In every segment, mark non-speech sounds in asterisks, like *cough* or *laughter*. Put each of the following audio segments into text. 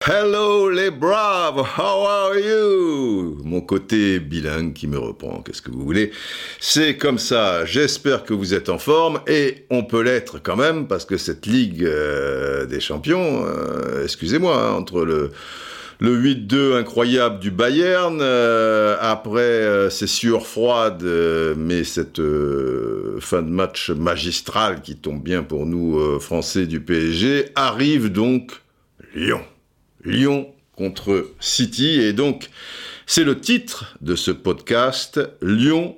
Hello les braves, how are you? Mon côté bilingue qui me reprend, qu'est-ce que vous voulez? C'est comme ça, j'espère que vous êtes en forme, et on peut l'être quand même, parce que cette Ligue euh, des Champions, euh, excusez-moi, hein, entre le, le 8-2 incroyable du Bayern, euh, après euh, ces sueurs froides, euh, mais cette fin de match magistrale qui tombe bien pour nous Français du PSG, arrive donc Lyon. Lyon contre City, et donc c'est le titre de ce podcast, Lyon,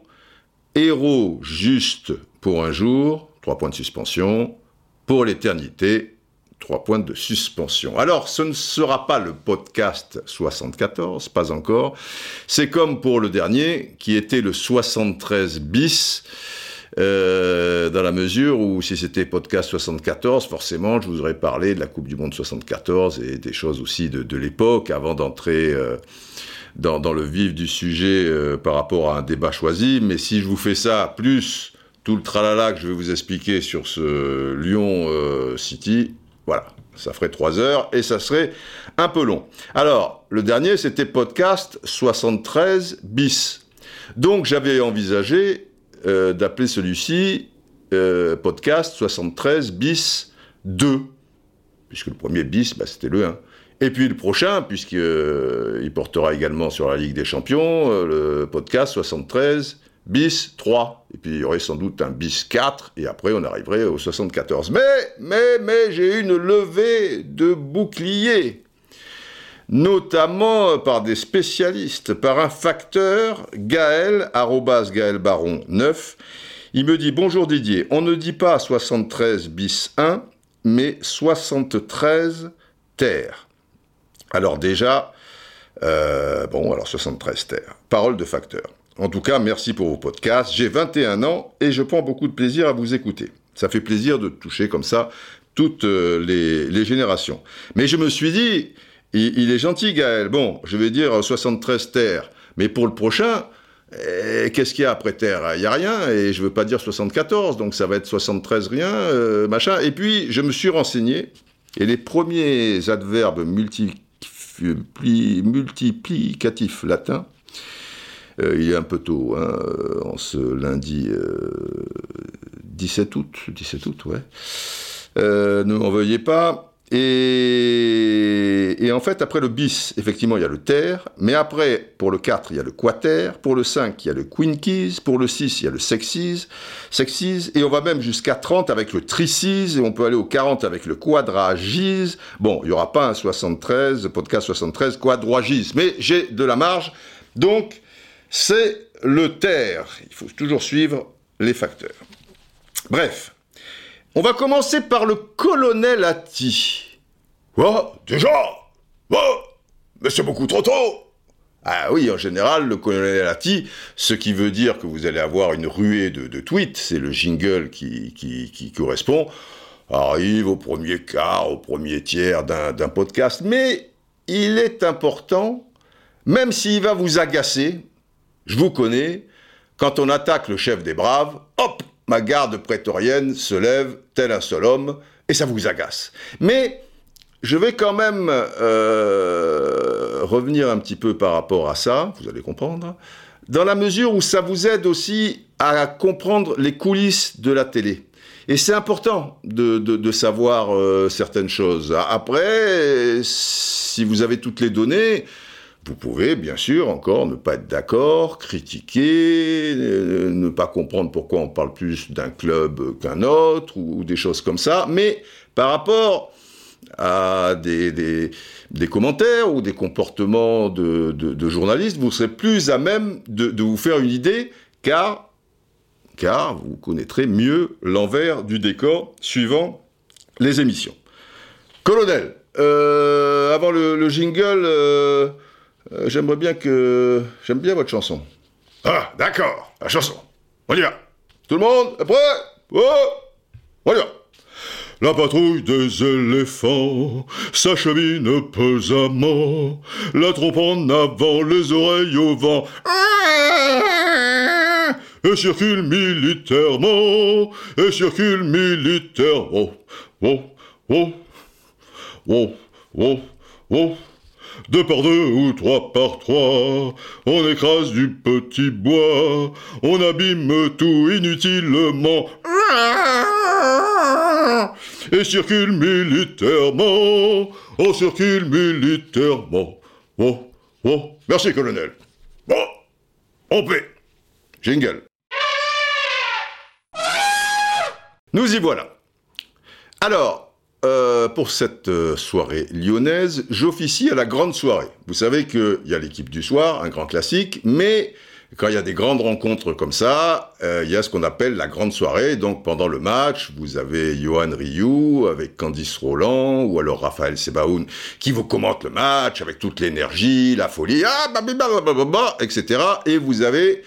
héros juste pour un jour, trois points de suspension, pour l'éternité, trois points de suspension. Alors, ce ne sera pas le podcast 74, pas encore. C'est comme pour le dernier, qui était le 73 bis, euh, dans la mesure où si c'était podcast 74, forcément, je vous aurais parlé de la Coupe du Monde 74 et des choses aussi de, l'époque, avant d'entrer... Euh, dans, le vif du sujet euh, par rapport à un débat choisi, mais si je vous fais ça, plus tout le tralala que je vais vous expliquer sur ce Lyon City, voilà, ça ferait trois heures et ça serait un peu long. Alors, le dernier, c'était podcast 73 bis. Donc, j'avais envisagé euh, d'appeler celui-ci euh, podcast 73 bis 2, puisque le premier bis, bah, c'était le 1. Et puis le prochain, puisqu'il euh, portera également sur la Ligue des Champions, le podcast 73 bis 3. Et puis il y aurait sans doute un bis 4, et après on arriverait au 74. Mais, mais, mais, j'ai eu une levée de boucliers, notamment par des spécialistes, par un facteur, Gaël, arrobas Gaël Baron 9. Il me dit Bonjour Didier, on ne dit pas 73 bis 1, mais 73 terres. Alors déjà, euh, bon, alors 73 terres. Parole de facteur. En tout cas, merci pour vos podcasts. J'ai 21 ans et je prends beaucoup de plaisir à vous écouter. Ça fait plaisir de toucher comme ça toutes euh, les, générations. Mais je me suis dit, il, est gentil Gaël. Bon, je vais dire 73 terres. Mais pour le prochain, eh, qu'est-ce qu'il y a après terre? Il n'y a rien. Et je ne veux pas dire 74, donc ça va être 73 rien, euh, machin. Et puis, je me suis renseigné. Et les premiers adverbes multi multiplicatif latin. Euh, il est un peu tôt, hein, en ce lundi euh, 17 août, 17 août, ouais. Euh, ne m'en veuillez pas. Et, en fait, après le bis, effectivement, il y a le terre, mais après, pour le 4, il y a le quater, pour le 5, il y a le quinquis, pour le 6, il y a le sexis, sexis, et on va même jusqu'à 30 avec le tricis, et on peut aller au 40 avec le quadragis. Bon, il n'y aura pas un 73, podcast 73, quadragis, mais j'ai de la marge, donc c'est le terre. Il faut toujours suivre les facteurs. Bref, on va commencer par le colonel Atti. Quoi? Déjà? Oh Mais c'est beaucoup trop tôt ah oui, en général, le colonel Atti, ce qui veut dire que vous allez avoir une ruée de, de tweets, c'est le jingle qui, qui, qui, correspond, arrive au premier quart, au premier tiers d'un podcast. Mais il est important, même s'il va vous agacer, je vous connais, quand on attaque le chef des braves, hop, ma garde prétorienne se lève tel un seul homme, et ça vous agace. Mais je vais quand même euh, revenir un petit peu par rapport à ça, vous allez comprendre, dans la mesure où ça vous aide aussi à comprendre les coulisses de la télé. Et c'est important de, savoir euh, certaines choses. Après, si vous avez toutes les données, vous pouvez, bien sûr, encore ne pas être d'accord, critiquer, euh, ne pas comprendre pourquoi on parle plus d'un club qu'un autre, ou, des choses comme ça, mais par rapport à des, commentaires ou des comportements de, journalistes, vous serez plus à même de, vous faire une idée, car, car vous connaîtrez mieux l'envers du décor suivant les émissions. Colonel, euh, avant le, le jingle... Euh, euh, j'aimerais bien que. J'aime bien votre chanson. Ah, d'accord, la chanson. On y va. Tout le monde, est prêt? Oh On y va. La patrouille des éléphants s'achemine pesamment, la trompe en avant, les oreilles au vent. et circule militairement, et circule militairement. Oh, oh, oh, oh, oh. Deux par deux ou trois par trois, on écrase du petit bois, on abîme tout inutilement. Et circule militairement, on circule militairement. Oh, oh. Merci, colonel. Bon, on paie. Jingle. Nous y voilà. Alors, euh, pour cette euh, soirée lyonnaise, j'officie à la grande soirée. Vous savez qu'il y a l'équipe du soir, un grand classique, mais quand il y a des grandes rencontres comme ça, euh, il y a ce qu'on appelle la grande soirée. Donc pendant le match, vous avez Johan Rioux avec Candice Roland ou alors Raphaël Sebaoun qui vous commente le match avec toute l'énergie, la folie, ah, bah, bah, bah, bah, bah, bah, etc. Et vous avez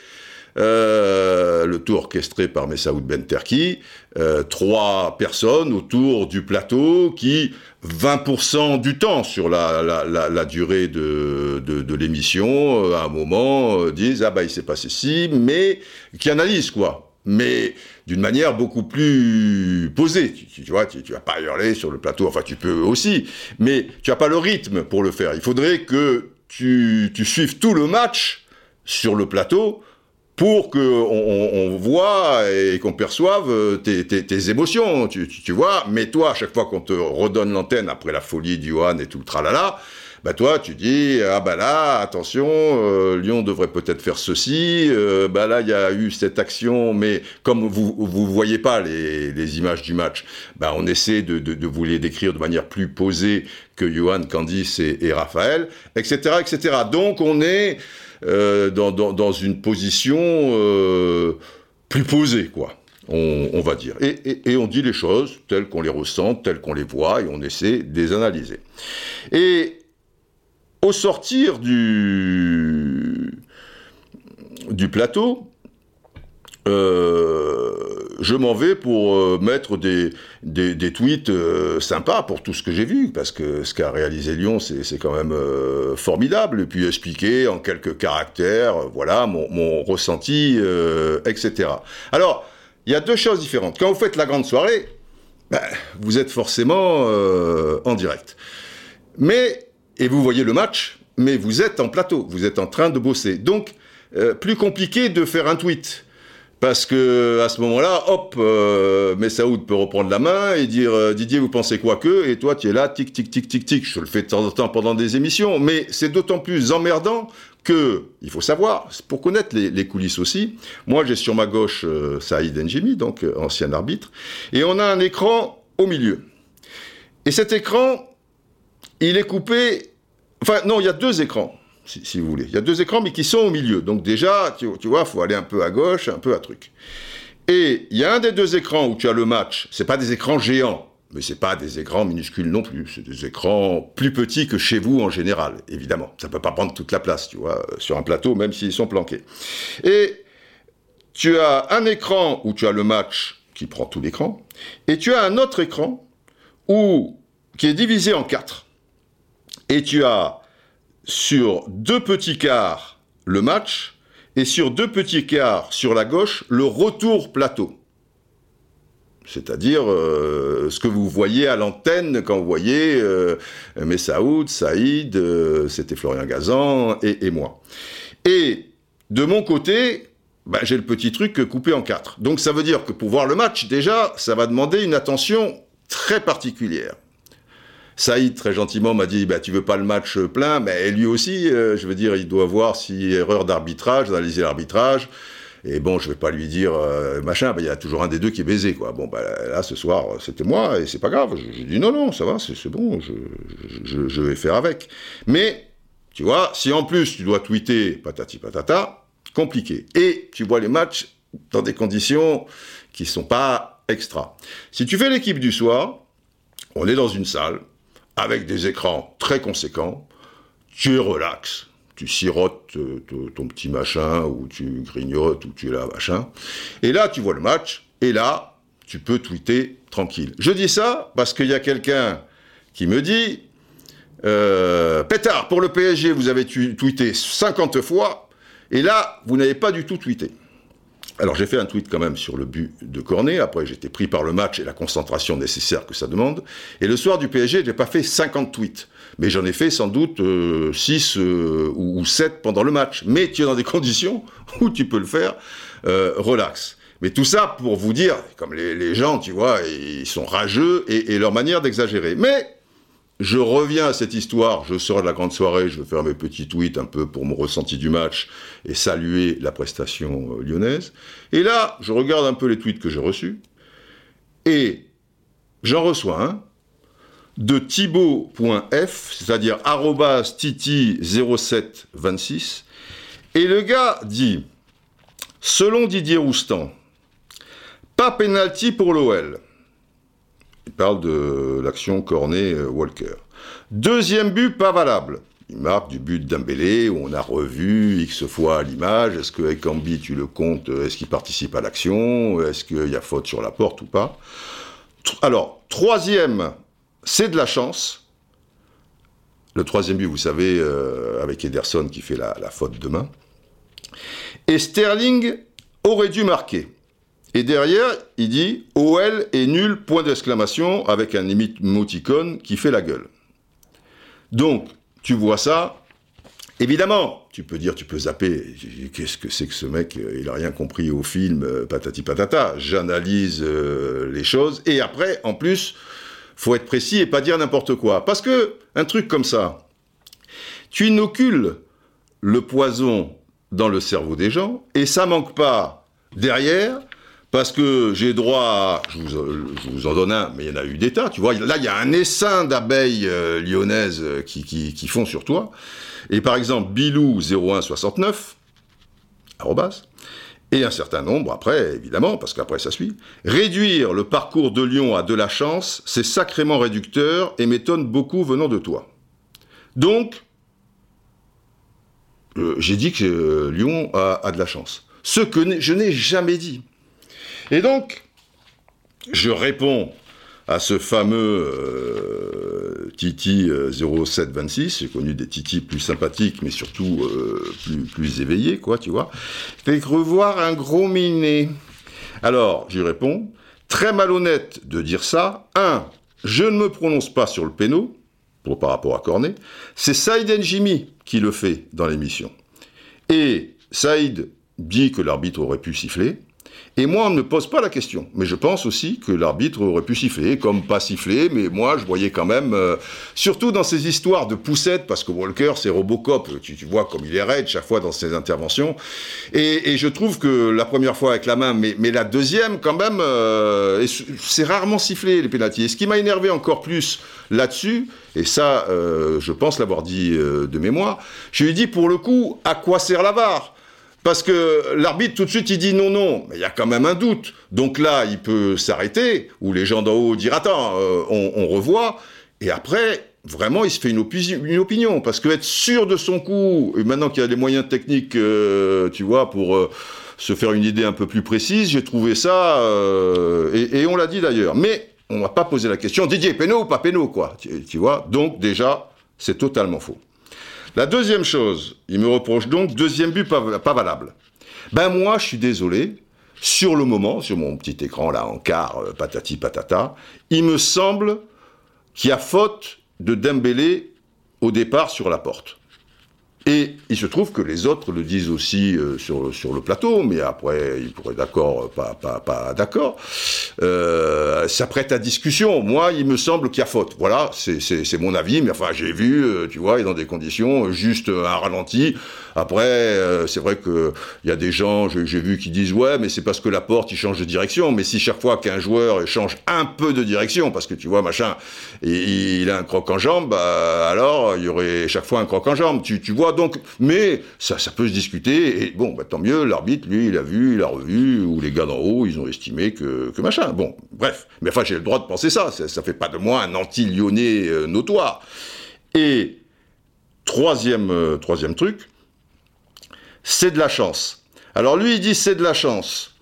euh, le tout orchestré par Messaoud Ben Terki, euh, trois personnes autour du plateau qui, 20% du temps sur la, durée de, l'émission, euh, à un moment, euh, disent Ah bah il s'est passé ci, mais qui analysent quoi. Mais d'une manière beaucoup plus posée. Tu, vois, tu, tu vas pas hurler sur le plateau, enfin tu peux aussi, mais tu as pas le rythme pour le faire. Il faudrait que tu suives tout le match sur le plateau pour qu'on on, on voit et qu'on perçoive tes, tes, tes émotions, tu, tu, tu, vois. Mais toi, à chaque fois qu'on te redonne l'antenne après la folie d'Yohan et tout le tralala, bah toi, tu dis, ah bah là, attention, euh, Lyon devrait peut-être faire ceci, euh, bah là, il y a eu cette action, mais comme vous vous voyez pas les, les images du match, bah on essaie de, de, de, vous les décrire de manière plus posée que Johan, Candice et, et Raphaël, etc., etc. Donc on est euh, dans, dans, dans, une position euh, plus posée, quoi. On, va dire. Et, on dit les choses telles qu'on les ressent, telles qu'on les voit, et on essaie de les analyser. Et au sortir du, du plateau, euh, je m'en vais pour euh, mettre des, des, tweets euh, sympas pour tout ce que j'ai vu, parce que ce qu'a réalisé Lyon, c'est quand même formidable, et puis expliquer en quelques caractères, voilà, mon, mon ressenti, etc. Alors, il y a deux choses différentes. Quand vous faites la grande soirée, ben, vous êtes forcément en direct. Mais, et vous voyez le match, mais vous êtes en plateau, vous êtes en train de bosser. Donc, plus compliqué de faire un tweet parce que à ce moment-là, hop, euh, Messaoud peut reprendre la main et dire euh, Didier, vous pensez quoi que Et toi, tu es là, tic, tic, tic, tic, tic. Je le fais de temps en temps pendant des émissions, mais c'est d'autant plus emmerdant que, il faut savoir, pour connaître les, les coulisses aussi, moi j'ai sur ma gauche euh, Saïd Njimi, donc euh, ancien arbitre, et on a un écran au milieu. Et cet écran, il est coupé. Enfin, non, il y a deux écrans si, vous voulez. Il y a deux écrans, mais qui sont au milieu. Donc déjà, tu, vois, il faut aller un peu à gauche, un peu à truc. Et il y a un des deux écrans où tu as le match. C'est pas des écrans géants, mais c'est pas des écrans minuscules non plus. C'est des écrans plus petits que chez vous en général, évidemment. Ça peut pas prendre toute la place, tu vois, sur un plateau, même s'ils sont planqués. Et tu as un écran où tu as le match qui prend tout l'écran, et tu as un autre écran où qui est divisé en quatre. Et tu as sur deux petits quarts le match et sur deux petits quarts sur la gauche le retour plateau. C'est-à-dire euh, ce que vous voyez à l'antenne quand vous voyez euh, Messaoud, Saïd, euh, c'était Florian Gazan et, et, moi. Et de mon côté, ben, j'ai le petit truc coupé en quatre. Donc ça veut dire que pour voir le match, déjà, ça va demander une attention très particulière. Saïd, très gentiment, m'a dit bah, Tu veux pas le match plein Mais lui aussi, euh, je veux dire, il doit voir si erreur d'arbitrage, d'analyser l'arbitrage. Et bon, je vais pas lui dire euh, machin, il bah, y a toujours un des deux qui est baisé, quoi. Bon, bah, là, ce soir, c'était moi, et c'est pas grave. J'ai dit non, non, ça va, c'est bon, je, je, je, vais faire avec. Mais, tu vois, si en plus tu dois tweeter patati patata, compliqué. Et tu vois les matchs dans des conditions qui sont pas extra. Si tu fais l'équipe du soir, on est dans une salle, avec des écrans très conséquents, tu es relax. Tu sirotes euh, ton petit machin, ou tu grignotes, ou tu es là, machin. Et là, tu vois le match, et là, tu peux tweeter tranquille. Je dis ça parce qu'il y a quelqu'un qui me dit euh, Pétard, pour le PSG, vous avez tweeté 50 fois, et là, vous n'avez pas du tout tweeté. Alors j'ai fait un tweet quand même sur le but de Cornet, après j'étais pris par le match et la concentration nécessaire que ça demande, et le soir du PSG, j'ai pas fait 50 tweets, mais j'en ai fait sans doute 6 ou 7 pendant le match, mais tu es dans des *laughs* conditions où tu peux le faire euh, relax. Mais tout ça pour vous dire, comme les, gens, tu vois, ils sont rageux et, et leur manière d'exagérer. Mais je reviens à cette histoire, je sors de la grande soirée, je vais faire mes petits tweets un peu pour mon ressenti du match et saluer la prestation euh, lyonnaise. Et là, je regarde un peu les tweets que j'ai reçus et j'en reçois un de thibaut.f, c'est-à-dire titi0726. Et le gars dit, selon Didier Roustan, pas pénalty pour l'OL. Il parle de l'action Cornet-Walker. Deuxième but, pas valable. Il marque du but d'Ambélé, où on a revu X fois l'image. Est-ce que Ekambi, tu le comptes Est-ce qu'il participe à l'action? Est-ce qu'il y a faute sur la porte ou pas? Alors, troisième, c'est de la chance. Le troisième but, vous savez, euh, avec Ederson qui fait la, la faute de main. Et Sterling aurait dû marquer. Et derrière, il dit OL est nul, point d'exclamation, avec un émoticône qui fait la gueule. Donc, tu vois ça. Évidemment, tu peux dire, tu peux zapper. Qu'est-ce que c'est que ce mec Il a rien compris au film, euh, patati patata. J'analyse euh, les choses. Et après, en plus, faut être précis et pas dire n'importe quoi. Parce que, un truc comme ça, tu inocules le poison dans le cerveau des gens, et ça manque pas derrière parce que j'ai droit à, je vous, en donne un, mais il y en a eu des tas, tu vois, là il y a un essaim d'abeilles euh, lyonnaises euh, qui, qui, font sur toi, et par exemple Bilou 0169, arrobas, et un certain nombre après, évidemment, parce qu'après ça suit. Réduire le parcours de Lyon à de la chance, c'est sacrément réducteur et m'étonne beaucoup venant de toi. Donc, euh, j'ai dit que Lyon a, a de la chance. Ce que je n'ai jamais dit. Et donc, je réponds à ce fameux euh, Titi 0726, euh, j'ai connu des Titi plus sympathiques, mais surtout euh, plus, éveillés, quoi, tu vois. Fait revoir un gros minet. Alors, j'y réponds, très malhonnête de dire ça. Un, je ne me prononce pas sur le péno, par rapport à Cornet. C'est Saïd Jimmy qui le fait dans l'émission. Et Saïd dit que l'arbitre aurait pu siffler. Et moi, on ne me pose pas la question. Mais je pense aussi que l'arbitre aurait pu siffler, comme pas siffler, mais moi, je voyais quand même, euh, surtout dans ces histoires de poussettes, parce que Walker, c'est Robocop, tu, vois comme il est raide chaque fois dans ses interventions. Et, et, je trouve que la première fois avec la main, mais, mais la deuxième, quand même, euh, c'est rarement sifflé, les pénalties. Et ce qui m'a énervé encore plus là-dessus, et ça, euh, je pense l'avoir dit euh, de mémoire, je lui ai dit, pour le coup, à quoi sert la VAR? Parce que l'arbitre, tout de suite, il dit non, non, mais il y a quand même un doute. Donc là, il peut s'arrêter, ou les gens d'en haut dire attends, euh, on, revoit. Et après, vraiment, il se fait une, opinion. Parce que être sûr de son coup, et maintenant qu'il y a des moyens techniques, euh, tu vois, pour euh, se faire une idée un peu plus précise, j'ai trouvé ça, et, et, on l'a dit d'ailleurs. Mais on va pas poser la question, Didier, péno ou pas péno, quoi? Tu vois? Donc déjà, c'est totalement faux. La deuxième chose, il me reproche donc deuxième but pas, valable. Ben moi, je suis désolé, sur le moment, sur mon petit écran là en quart, euh, patati patata, il me semble qu'il y a faute de Dembélé au départ sur la porte. Et il se trouve que les autres le disent aussi euh, sur, sur le plateau, mais après, ils pourraient d'accord, pas, pas, pas d'accord. Euh, ça prête à discussion. Moi, il me semble qu'il y a faute. Voilà, c'est mon avis, mais enfin, j'ai vu, euh, tu vois, et dans des conditions, juste un ralenti. Après, euh, c'est vrai qu'il y a des gens, j'ai vu, qui disent, ouais, mais c'est parce que la porte, il change de direction. Mais si chaque fois qu'un joueur change un peu de direction, parce que tu vois, machin, et, il a un croc en jambe, bah, alors, il y aurait chaque fois un croc en jambe. Tu, tu vois, donc, mais ça, ça peut se discuter, et bon, bah, tant mieux, l'arbitre, lui, il a vu, il a revu, ou les gars d'en haut, ils ont estimé que, que machin. Bon, bref. Mais enfin, j'ai le droit de penser ça, ça, ça fait pas de moi un anti-lyonnais euh, notoire. Et, troisième, euh, troisième truc, c'est de la chance. Alors lui, il dit c'est de la chance.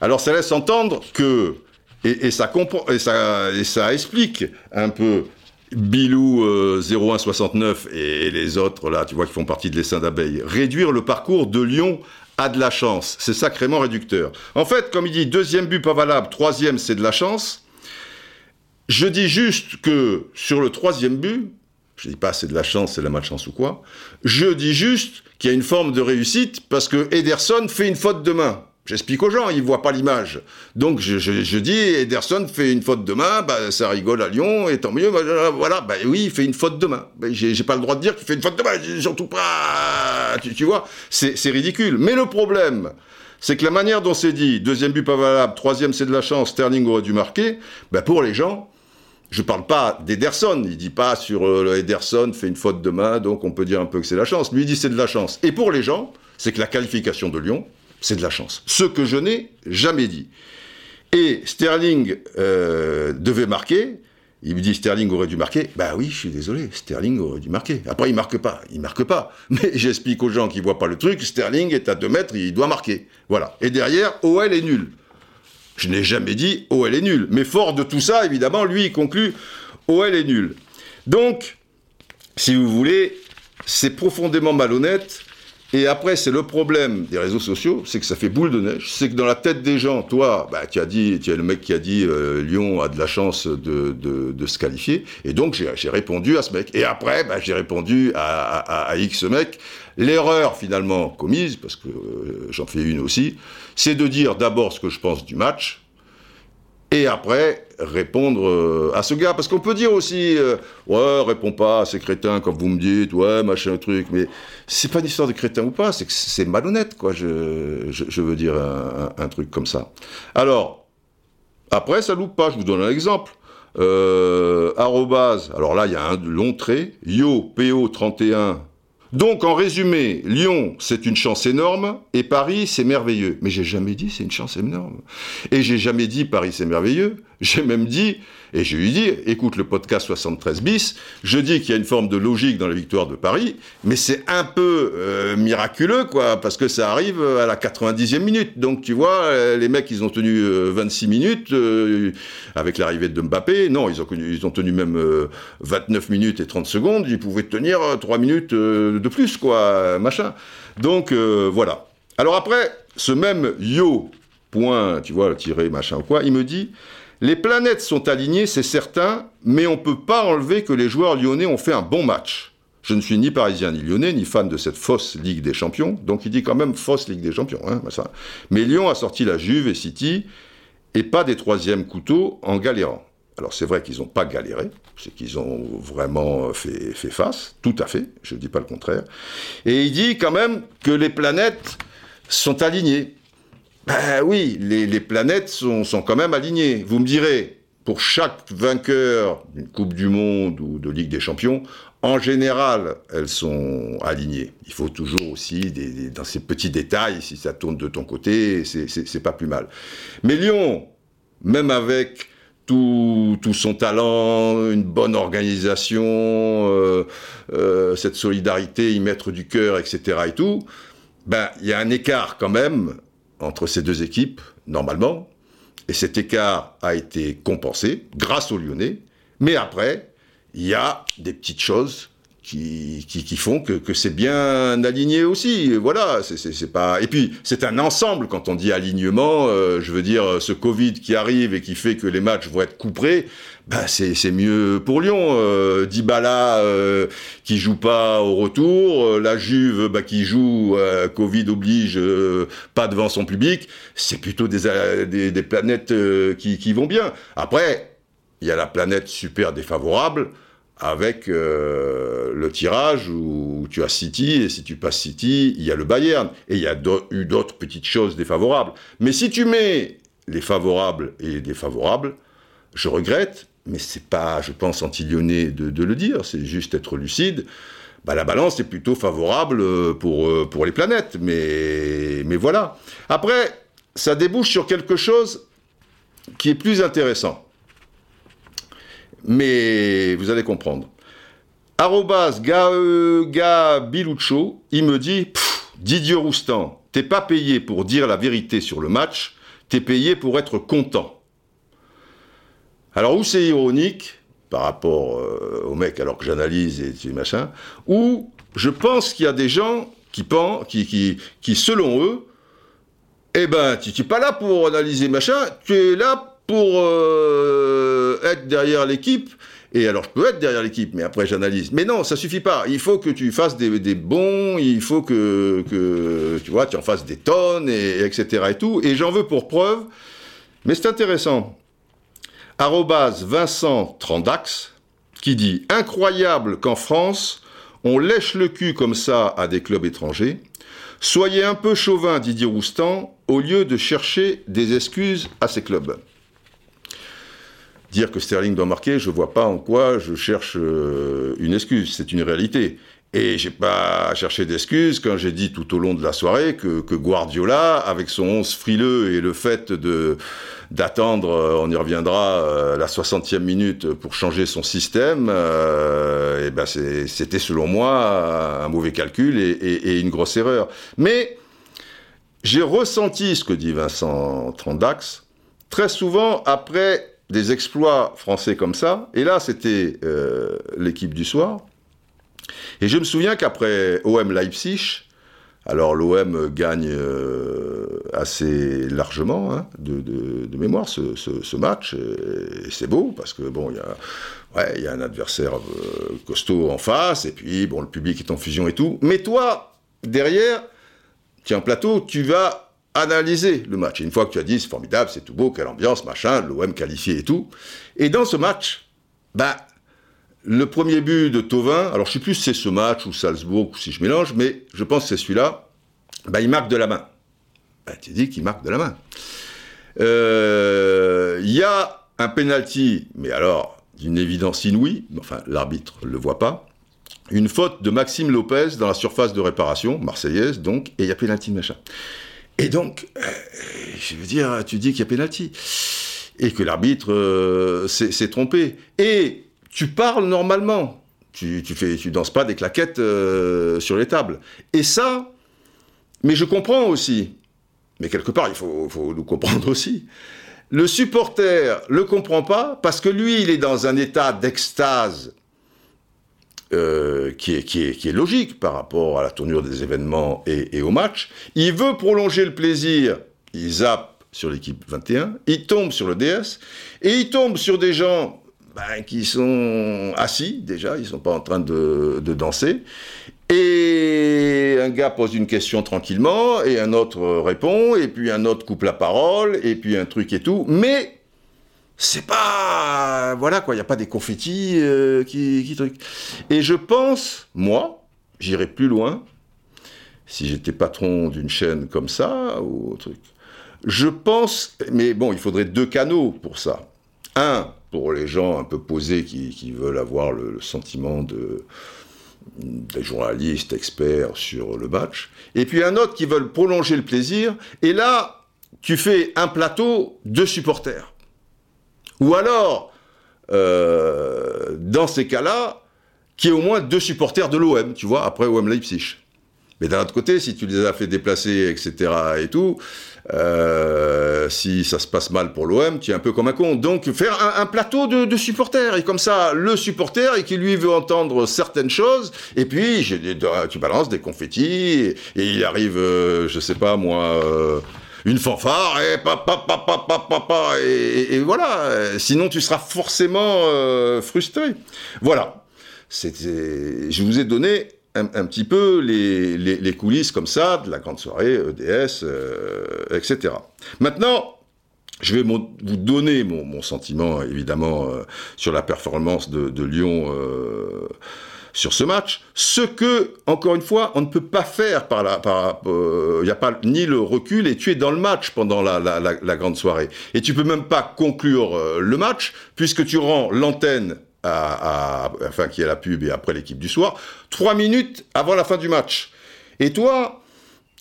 Alors ça laisse entendre que, et, ça, explique un peu Bilou 0169 euh, et les autres, là, tu vois, qui font partie de l'essaim d'abeilles, réduire le parcours de Lyon a de la chance. C'est sacrément réducteur. En fait, comme il dit, deuxième but pas valable, troisième c'est de la chance. Je dis juste que sur le troisième but, je dis pas c'est de la chance, c'est de la malchance ou quoi, je dis juste qu'il y a une forme de réussite parce que Ederson fait une faute de main. J'explique aux gens, ils voient pas l'image. Donc je, je, je, dis, Ederson fait une faute de main, bah, ça rigole à Lyon, et tant mieux, voilà, bah oui, il fait une faute de main. Bah, j'ai pas le droit de dire qu'il fait une faute de main, surtout pas, tu, tu vois, c'est ridicule. Mais le problème, c'est que la manière dont c'est dit, deuxième but pas valable, troisième c'est de la chance, Sterling aurait dû marquer, bah, pour les gens, je parle pas d'Ederson, il dit pas sur euh, Ederson fait une faute de main, donc on peut dire un peu que c'est la chance. Lui il dit c'est de la chance. Et pour les gens, c'est que la qualification de Lyon, c'est de la chance. Ce que je n'ai jamais dit. Et Sterling euh, devait marquer. Il me dit Sterling aurait dû marquer. Bah oui, je suis désolé, Sterling aurait dû marquer. Après, il marque pas, il marque pas. *laughs* Mais j'explique aux gens qui voient pas le truc, Sterling est à 2 mètres, il doit marquer. Voilà. Et derrière, OL est nul. Je n'ai jamais dit OL est nul. Mais fort de tout ça, évidemment, lui, il conclut OL est nul. Donc, si vous voulez, c'est profondément malhonnête et après, c'est le problème des réseaux sociaux, c'est que ça fait boule de neige. C'est que dans la tête des gens, toi, bah, tu as dit, tu le mec qui a dit euh, Lyon a de la chance de se qualifier. Et donc, j'ai répondu à ce mec. Et après, bah, j'ai répondu à, à, à, X mec. L'erreur finalement commise, parce que euh, j'en fais une aussi, c'est de dire d'abord ce que je pense du match, et après répondre euh, à ce gars. Parce qu'on peut dire aussi, euh, ouais, réponds pas à ces crétins comme vous me dites, ouais, machin, truc, mais c'est pas une histoire de crétin ou pas, c'est que c'est malhonnête, quoi, je, veux dire un, truc comme ça. Alors, après, ça loupe pas, je vous donne un exemple. Euh, alors là, il y a un long trait, yo, PO31, donc, en résumé, Lyon, c'est une chance énorme, et Paris, c'est merveilleux. Mais j'ai jamais dit c'est une chance énorme. Et j'ai jamais dit Paris, c'est merveilleux. J'ai même dit, et j'ai lui dit, écoute le podcast 73 bis, je dis qu'il y a une forme de logique dans la victoire de Paris, mais c'est un peu euh, miraculeux, quoi, parce que ça arrive à la 90e minute. Donc, tu vois, les mecs, ils ont tenu euh, 26 minutes euh, avec l'arrivée de Mbappé. Non, ils ont, ils ont tenu même 29 minutes et 30 secondes. Ils pouvaient tenir 3 minutes de plus, quoi, machin. Donc, voilà. Alors après, ce même yo, point, tu vois, tiré, machin ou quoi, il me dit, les planètes sont alignées, c'est certain, mais on ne peut pas enlever que les joueurs lyonnais ont fait un bon match. Je ne suis ni parisien ni lyonnais, ni fan de cette fausse Ligue des Champions, donc il dit quand même fausse Ligue des Champions. Hein, ça. Mais Lyon a sorti la Juve et City, et pas des troisièmes couteaux en galérant. Alors c'est vrai qu'ils n'ont pas galéré, c'est qu'ils ont vraiment fait, fait, face, tout à fait, je ne dis pas le contraire. Et il dit quand même que les planètes sont alignées. Ben oui, les, les planètes sont, sont, quand même alignées. Vous me direz, pour chaque vainqueur d'une Coupe du Monde ou de Ligue des Champions, en général, elles sont alignées. Il faut toujours aussi, des, des, dans ces petits détails, si ça tourne de ton côté, c'est pas plus mal. Mais Lyon, même avec tout, tout, son talent, une bonne organisation, euh, euh, cette solidarité, y mettre du cœur, etc. et tout, ben, il y a un écart quand même entre ces deux équipes, normalement, et cet écart a été compensé grâce aux Lyonnais, mais après, il y a des petites choses qui, font que, c'est bien aligné aussi. Voilà, c'est pas. Et puis c'est un ensemble quand on dit alignement. Euh, je veux dire, ce Covid qui arrive et qui fait que les matchs vont être couperés, bah c'est mieux pour Lyon. Euh, Dybala euh, qui joue pas au retour, euh, la Juve bah, qui joue, euh, Covid oblige, pas devant son public. C'est plutôt des, des, des planètes qui, qui vont bien. Après, il y a la planète super défavorable avec euh, le tirage où tu as City, et si tu passes City, il y a le Bayern, et il y a eu d'autres petites choses défavorables. Mais si tu mets les favorables et les défavorables, je regrette, mais c'est pas, je pense, anti-lyonnais de, de, le dire, c'est juste être lucide. Bah, la balance est plutôt favorable pour, pour les planètes, mais, mais voilà. Après, ça débouche sur quelque chose qui est plus intéressant mais vous allez comprendre. Arrobas Biluccio, il me dit Didier Roustan, t'es pas payé pour dire la vérité sur le match, t'es payé pour être content. Alors, où c'est ironique par rapport euh, au mec alors que j'analyse et machin, ou je pense qu'il y a des gens qui, pensent, qui, selon eux, eh ben, tu n'es pas là pour analyser machin, tu es là pour euh, être derrière l'équipe. Et alors, je peux être derrière l'équipe, mais après, j'analyse. Mais non, ça suffit pas. Il faut que tu fasses des, bons, il faut que, que, tu vois, tu en fasses des tonnes, et, etc. et tout. Et j'en veux pour preuve. Mais c'est intéressant. Arrobase Vincent Trandax, qui dit Incroyable qu'en France, on lèche le cul comme ça à des clubs étrangers. Soyez un peu chauvin, Didier Roustan, au lieu de chercher des excuses à ces clubs. Dire que Sterling doit marquer, je vois pas en quoi je cherche euh, une excuse, c'est une réalité. Et j'ai pas cherché d'excuses quand j'ai dit tout au long de la soirée que, que, Guardiola, avec son 11 frileux et le fait d'attendre, euh, on y reviendra, euh, la 60e minute pour changer son système, euh, et ben c'était selon moi un mauvais calcul et, et, et une grosse erreur. Mais j'ai ressenti ce que dit Vincent Trandax très souvent après des exploits français comme ça, et là c'était euh, l'équipe du soir, et je me souviens qu'après OM Leipzig, alors l'OM gagne euh, assez largement hein, de, mémoire ce, match, et, c'est beau parce que bon, il y a, un adversaire euh, costaud en face, et puis bon, le public est en fusion et tout. Mais toi, derrière, en plateau, tu vas analyser le match. Une fois que tu as dit c'est formidable, c'est tout beau, quelle ambiance, machin, l'OM qualifié et tout. Et dans ce match, bah le premier but de Tovin, alors je sais plus si c'est ce match ou Salzbourg ou si je mélange, mais je pense que c'est celui-là, bah, il marque de la main. Bah, tu dis qu'il marque de la main. Il euh, y a un penalty, mais alors d'une évidence inouïe, enfin l'arbitre ne le voit pas, une faute de Maxime Lopez dans la surface de réparation, marseillaise donc, et il y a penalty machin. Et donc, euh, je veux dire, tu dis qu'il y a penalty, et que l'arbitre euh, s'est trompé. Et tu parles normalement. Tu, tu, fais, tu danses pas des claquettes euh, sur les tables. Et ça, mais je comprends aussi. Mais quelque part, il faut, faut nous comprendre *laughs* aussi. Le supporter le comprend pas parce que lui, il est dans un état d'extase euh, qui, est, qui, est, qui, est, logique par rapport à la tournure des événements et, au match. Il veut prolonger le plaisir. Il zappe sur l'équipe 21. Il tombe sur le DS. Et il tombe sur des gens ben, qui sont assis déjà, ils sont pas en train de, de, danser. Et un gars pose une question tranquillement, et un autre répond, et puis un autre coupe la parole, et puis un truc et tout. Mais c'est pas, voilà quoi, il n'y a pas des confettis euh, qui, qui truc. Et je pense, moi, j'irai plus loin, si j'étais patron d'une chaîne comme ça ou truc. Je pense, mais bon, il faudrait deux canaux pour ça. Un, pour les gens un peu posés qui, qui veulent avoir le, le, sentiment de des journalistes experts sur le match, et puis un autre qui veulent prolonger le plaisir, et là, tu fais un plateau de supporters. Ou alors, euh, dans ces cas-là, qui est au moins deux supporters de l'OM, tu vois, après OM Leipzig. Mais d'un autre côté, si tu les as fait déplacer, etc. et tout, euh, si ça se passe mal pour l'OM, tu es un peu comme un con. Donc faire un, plateau de, supporters, et comme ça, le supporter, et qui lui veut entendre certaines choses, et puis tu balances des confettis, et, et il arrive, euh, je sais pas moi... Euh, une fanfare et papa papa papa et, voilà. Sinon tu seras forcément euh, frustré. Voilà. Je vous ai donné un, petit peu les, coulisses comme ça de la grande soirée EDS, euh, etc. Maintenant, je vais vous donner mon, sentiment, évidemment, euh, sur la performance de, Lyon euh, sur ce match. Ce que, encore une fois, on ne peut pas faire par la... Il euh, n'y a pas ni le recul et tu es dans le match pendant la, grande soirée. Et tu peux même pas conclure euh, le match puisque tu rends l'antenne à, à, enfin qui est la pub et après l'équipe du soir, trois minutes avant la fin du match. Et toi,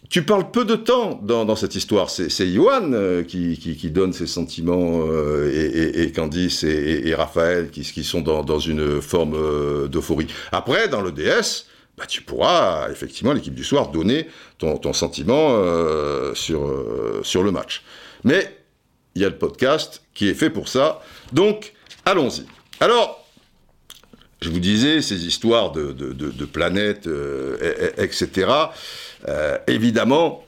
tu parles peu de temps dans, cette histoire. C'est Johan euh, qui, qui, donne ses sentiments euh, et, et, Candice et, et Raphaël qui, qui, sont dans, dans une forme euh, d'euphorie. Après, dans le DS, bah, tu pourras effectivement, l'équipe du soir, donner ton, sentiment sur, sur le match. Mais il y a le podcast qui est fait pour ça. Donc, allons-y. Alors, je vous disais, ces histoires de, de, de, de planètes, etc., euh, évidemment,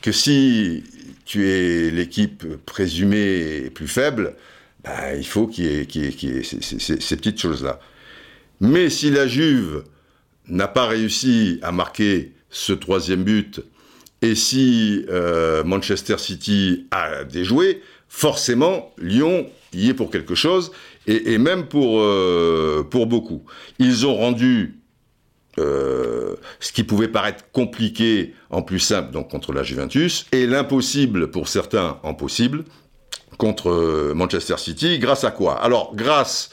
que si tu es l'équipe présumée plus faible, bah, il faut qu'il y ait, ces, petites choses-là. Mais si la Juve n'a pas réussi à marquer ce troisième but, et si euh, Manchester City a déjoué, forcément, Lyon y est pour quelque chose, et, même euh, pour beaucoup. Ils ont rendu euh, ce qui pouvait paraître compliqué en plus simple, donc contre la Juventus, et l'impossible pour certains en possible contre euh, Manchester City, grâce à quoi? Alors, grâce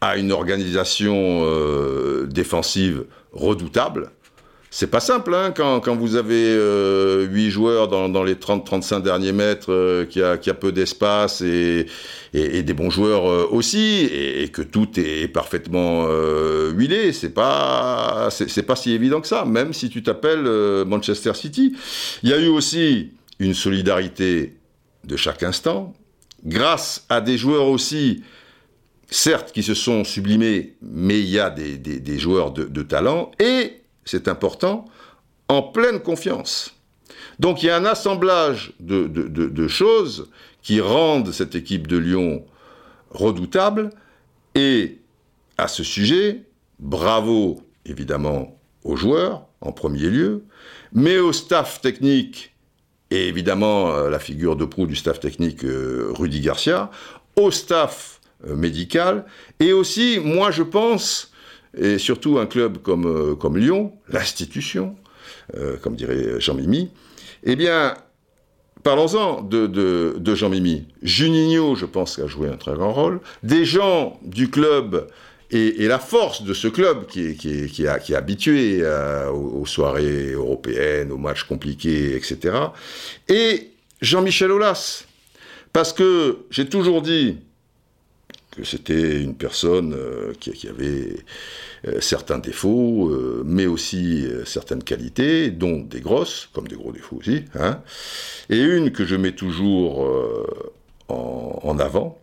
à une organisation euh, défensive redoutable. C'est pas simple, hein, quand, vous avez euh, 8 joueurs dans, dans les 30-35 derniers mètres, euh, qui, a, qui a peu d'espace et, des bons joueurs euh, aussi, et, que tout est parfaitement euh, huilé. C'est pas, pas si évident que ça, même si tu t'appelles euh, Manchester City. Il y a eu aussi une solidarité de chaque instant, grâce à des joueurs aussi certes, qui se sont sublimés, mais il y a des joueurs de, de talent, et, c'est important, en pleine confiance. Donc il y a un assemblage de, choses qui rendent cette équipe de Lyon redoutable, et à ce sujet, bravo évidemment aux joueurs, en premier lieu, mais au staff technique, et évidemment euh, la figure de proue du staff technique euh, Rudy Garcia, au staff euh, médical, et aussi, moi je pense, et surtout un club comme, euh, comme Lyon, l'institution, euh, comme dirait Jean-Mimi, eh bien, parlons-en de, de, de Jean-Mimi. Juninho, je pense, a joué un très grand rôle. Des gens du club et, la force de ce club qui est, qui qui est habitué euh, aux, aux soirées européennes, aux matchs compliqués, etc. Et Jean-Michel Aulas. Parce que j'ai toujours dit que c'était une personne euh, qui, avait euh, certains défauts, euh, mais aussi certaines qualités, dont des grosses, comme des gros défauts aussi. hein. Et une que je mets toujours en, avant,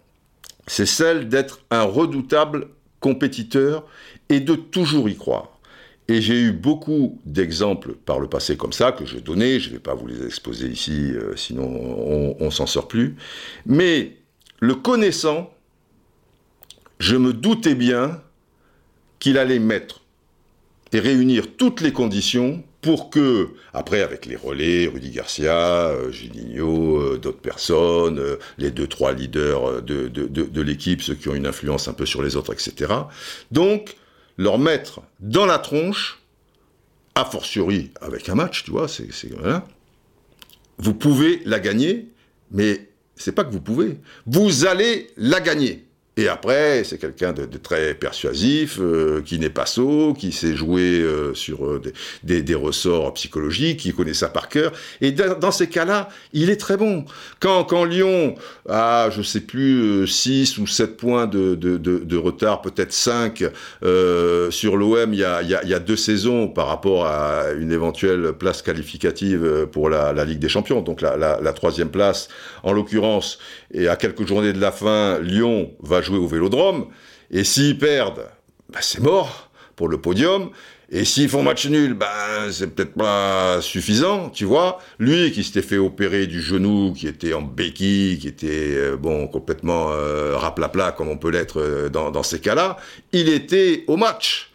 c'est celle d'être un redoutable compétiteur et de toujours y croire. Et j'ai eu beaucoup d'exemples par le passé comme ça, que je donnais, je ne vais pas vous les exposer ici, sinon on, on s'en sort plus. Mais le connaissant, je me doutais bien qu'il allait mettre et réunir toutes les conditions pour que, après, avec les relais, Rudy Garcia, euh, Juninho, euh, d'autres personnes, euh, les deux, trois leaders euh, de, l'équipe, ceux qui ont une influence un peu sur les autres, etc. Donc, leur mettre dans la tronche, a fortiori avec un match, tu vois, c'est. Vous pouvez la gagner, mais c'est pas que vous pouvez. Vous allez la gagner. Et après, c'est quelqu'un de, très persuasif, euh, qui n'est pas sot, qui sait jouer euh, sur euh, des, des, ressorts psychologiques, qui connaît ça par cœur. Et dans, ces cas-là, il est très bon. Quand, quand Lyon a, je sais plus, 6 ou 7 points de, de, de, retard, peut-être 5, euh, sur l'OM il y a, y, a, y a deux saisons par rapport à une éventuelle place qualificative pour la, la Ligue des Champions, donc la, la, la troisième place, en l'occurrence, et à quelques journées de la fin, Lyon va jouer au Vélodrome, et s'ils perdent, ben c'est mort pour le podium. Et s'ils font match nul, ben c'est peut-être pas suffisant, tu vois. Lui qui s'était fait opérer du genou, qui était en béquille, qui était euh, bon complètement euh, raplapla comme on peut l'être euh, dans, ces cas-là, il était au match.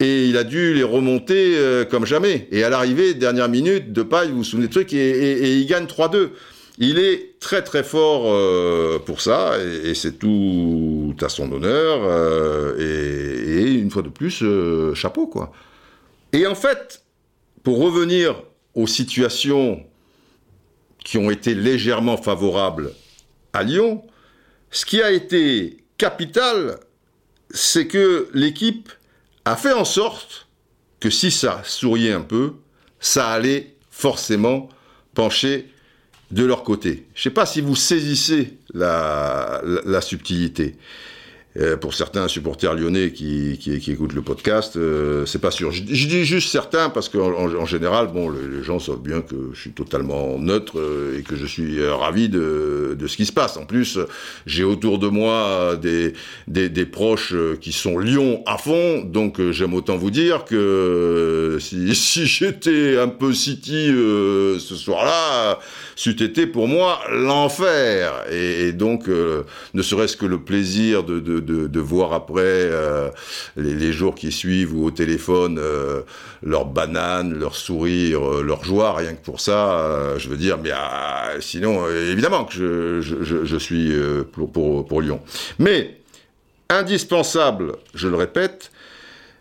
Et il a dû les remonter euh, comme jamais. Et à l'arrivée, dernière minute, de paille, vous vous souvenez de truc, et il gagne 3-2. Il est très très fort euh, pour ça, et, c'est tout à son honneur, euh, et, et, une fois de plus, euh, chapeau quoi. Et en fait, pour revenir aux situations qui ont été légèrement favorables à Lyon, ce qui a été capital, c'est que l'équipe a fait en sorte que si ça souriait un peu, ça allait forcément pencher de leur côté. Je ne sais pas si vous saisissez la, la, la subtilité. Euh, pour certains supporters lyonnais qui, écoutent le podcast, euh, c'est pas sûr. Je, dis juste certains parce qu'en en, en, général, bon, les, gens savent bien que je suis totalement neutre euh, et que je suis euh, ravi de, ce qui se passe. En plus, j'ai autour de moi des, proches qui sont Lyon à fond, donc j'aime autant vous dire que *laughs* si, j'étais un peu City ce soir-là, c'eût été pour moi l'enfer. Et, donc, ne serait-ce que le plaisir de de, voir après euh, les, jours qui suivent ou au téléphone euh, leur banane, leur sourire, euh, leur joie, rien que pour ça, je veux dire, mais sinon, évidemment que je, suis pour, Lyon. Mais, indispensable, je le répète,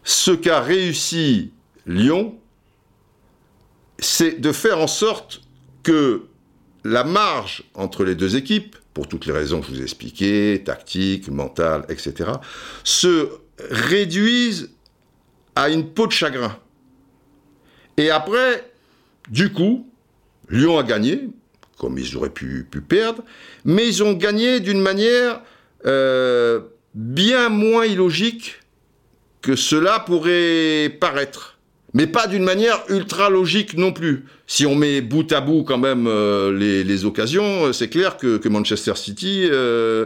ce qu'a réussi Lyon, c'est de faire en sorte que la marge entre les deux équipes pour toutes les raisons que je vous ai expliquées, tactique, mentale, etc., se réduisent à une peau de chagrin. Et après, du coup, Lyon a gagné, comme ils auraient pu, pu perdre, mais ils ont gagné d'une manière euh, bien moins illogique que cela pourrait paraître mais pas d'une manière ultra logique non plus. Si on met bout à bout quand même euh, les, occasions, c'est clair que, Manchester City euh,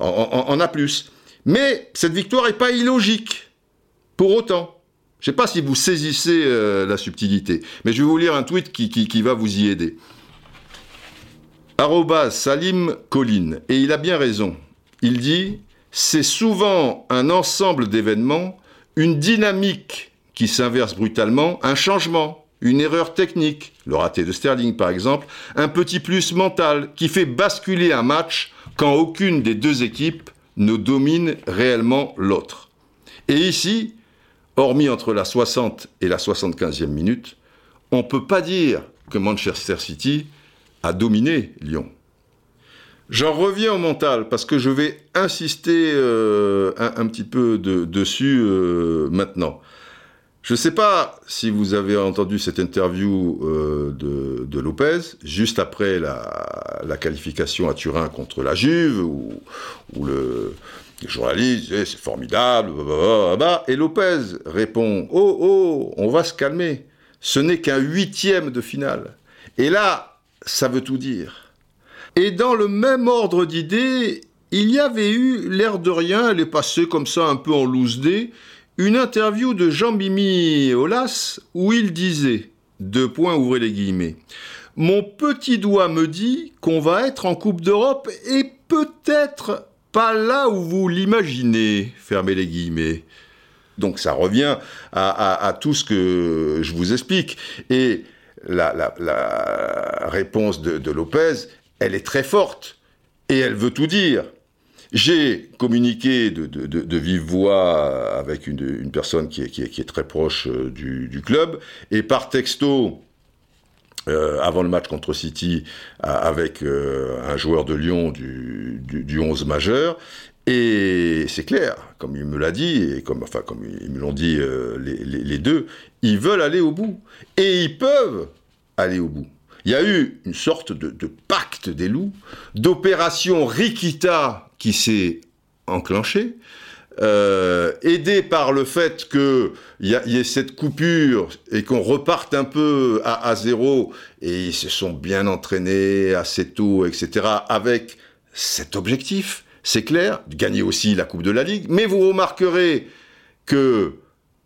en, a plus. Mais cette victoire n'est pas illogique, pour autant. Je ne sais pas si vous saisissez euh, la subtilité, mais je vais vous lire un tweet qui, qui, qui va vous y aider. Arrobas Salim Colline, et il a bien raison. Il dit c'est souvent un ensemble d'événements, une dynamique qui s'inverse brutalement, un changement, une erreur technique, le raté de Sterling par exemple, un petit plus mental qui fait basculer un match quand aucune des deux équipes ne domine réellement l'autre. Et ici, hormis entre la 60 et la 75e minute, on ne peut pas dire que Manchester City a dominé Lyon. J'en reviens au mental parce que je vais insister euh, un, petit peu de, dessus euh, maintenant. Je ne sais pas si vous avez entendu cette interview euh, de, Lopez, juste après la, qualification à Turin contre la Juve, où, où le, journaliste disait c'est formidable, bah, et Lopez répond Oh, oh, on va se calmer, ce n'est qu'un huitième de finale. Et là, ça veut tout dire. Et dans le même ordre d'idées, il y avait eu, l'air de rien, elle est passée comme ça un peu en loose day, une interview de Jean-Mimi Olas où il disait, deux points ouvrez les guillemets, mon petit doigt me dit qu'on va être en Coupe d'Europe et peut-être pas là où vous l'imaginez, fermez les guillemets. Donc ça revient à, tout ce que je vous explique. Et la, réponse de Lopez, elle est très forte et elle veut tout dire. J'ai communiqué de, vive voix avec une, personne qui est, très proche euh, du, club, et par texto, euh, avant le match contre City, avec euh, un joueur de Lyon du, du, du 11 majeur, et c'est clair, comme il me l'a dit, et comme, enfin, comme ils me l'ont dit les deux, ils veulent aller au bout, et ils peuvent aller au bout. Il y a eu une sorte de, de pacte des loups, d'opération Rikita qui s'est enclenchée, euh, aidé par le fait qu'il y, y ait cette coupure et qu'on reparte un peu à, à, zéro, et ils se sont bien entraînés assez tôt, etc., avec cet objectif, c'est clair, de gagner aussi la Coupe de la Ligue, mais vous remarquerez que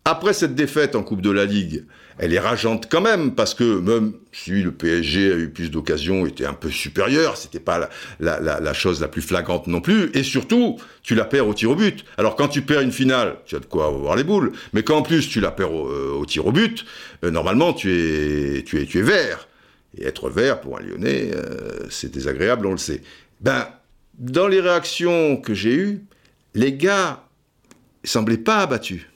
après cette défaite en Coupe de la Ligue, elle est rageante quand même, parce que même si le PSG a eu plus d'occasions, était un peu supérieur, c'était pas la, chose la plus flagrante non plus, et surtout, tu la perds au tir au but. Alors quand tu perds une finale, tu as de quoi avoir les boules, mais quand en plus tu la perds au, euh, tir au but, euh, normalement tu es vert. Et être vert pour un Lyonnais, euh, c'est désagréable, on le sait. Ben, dans les réactions que j'ai eues, les gars semblaient pas abattus.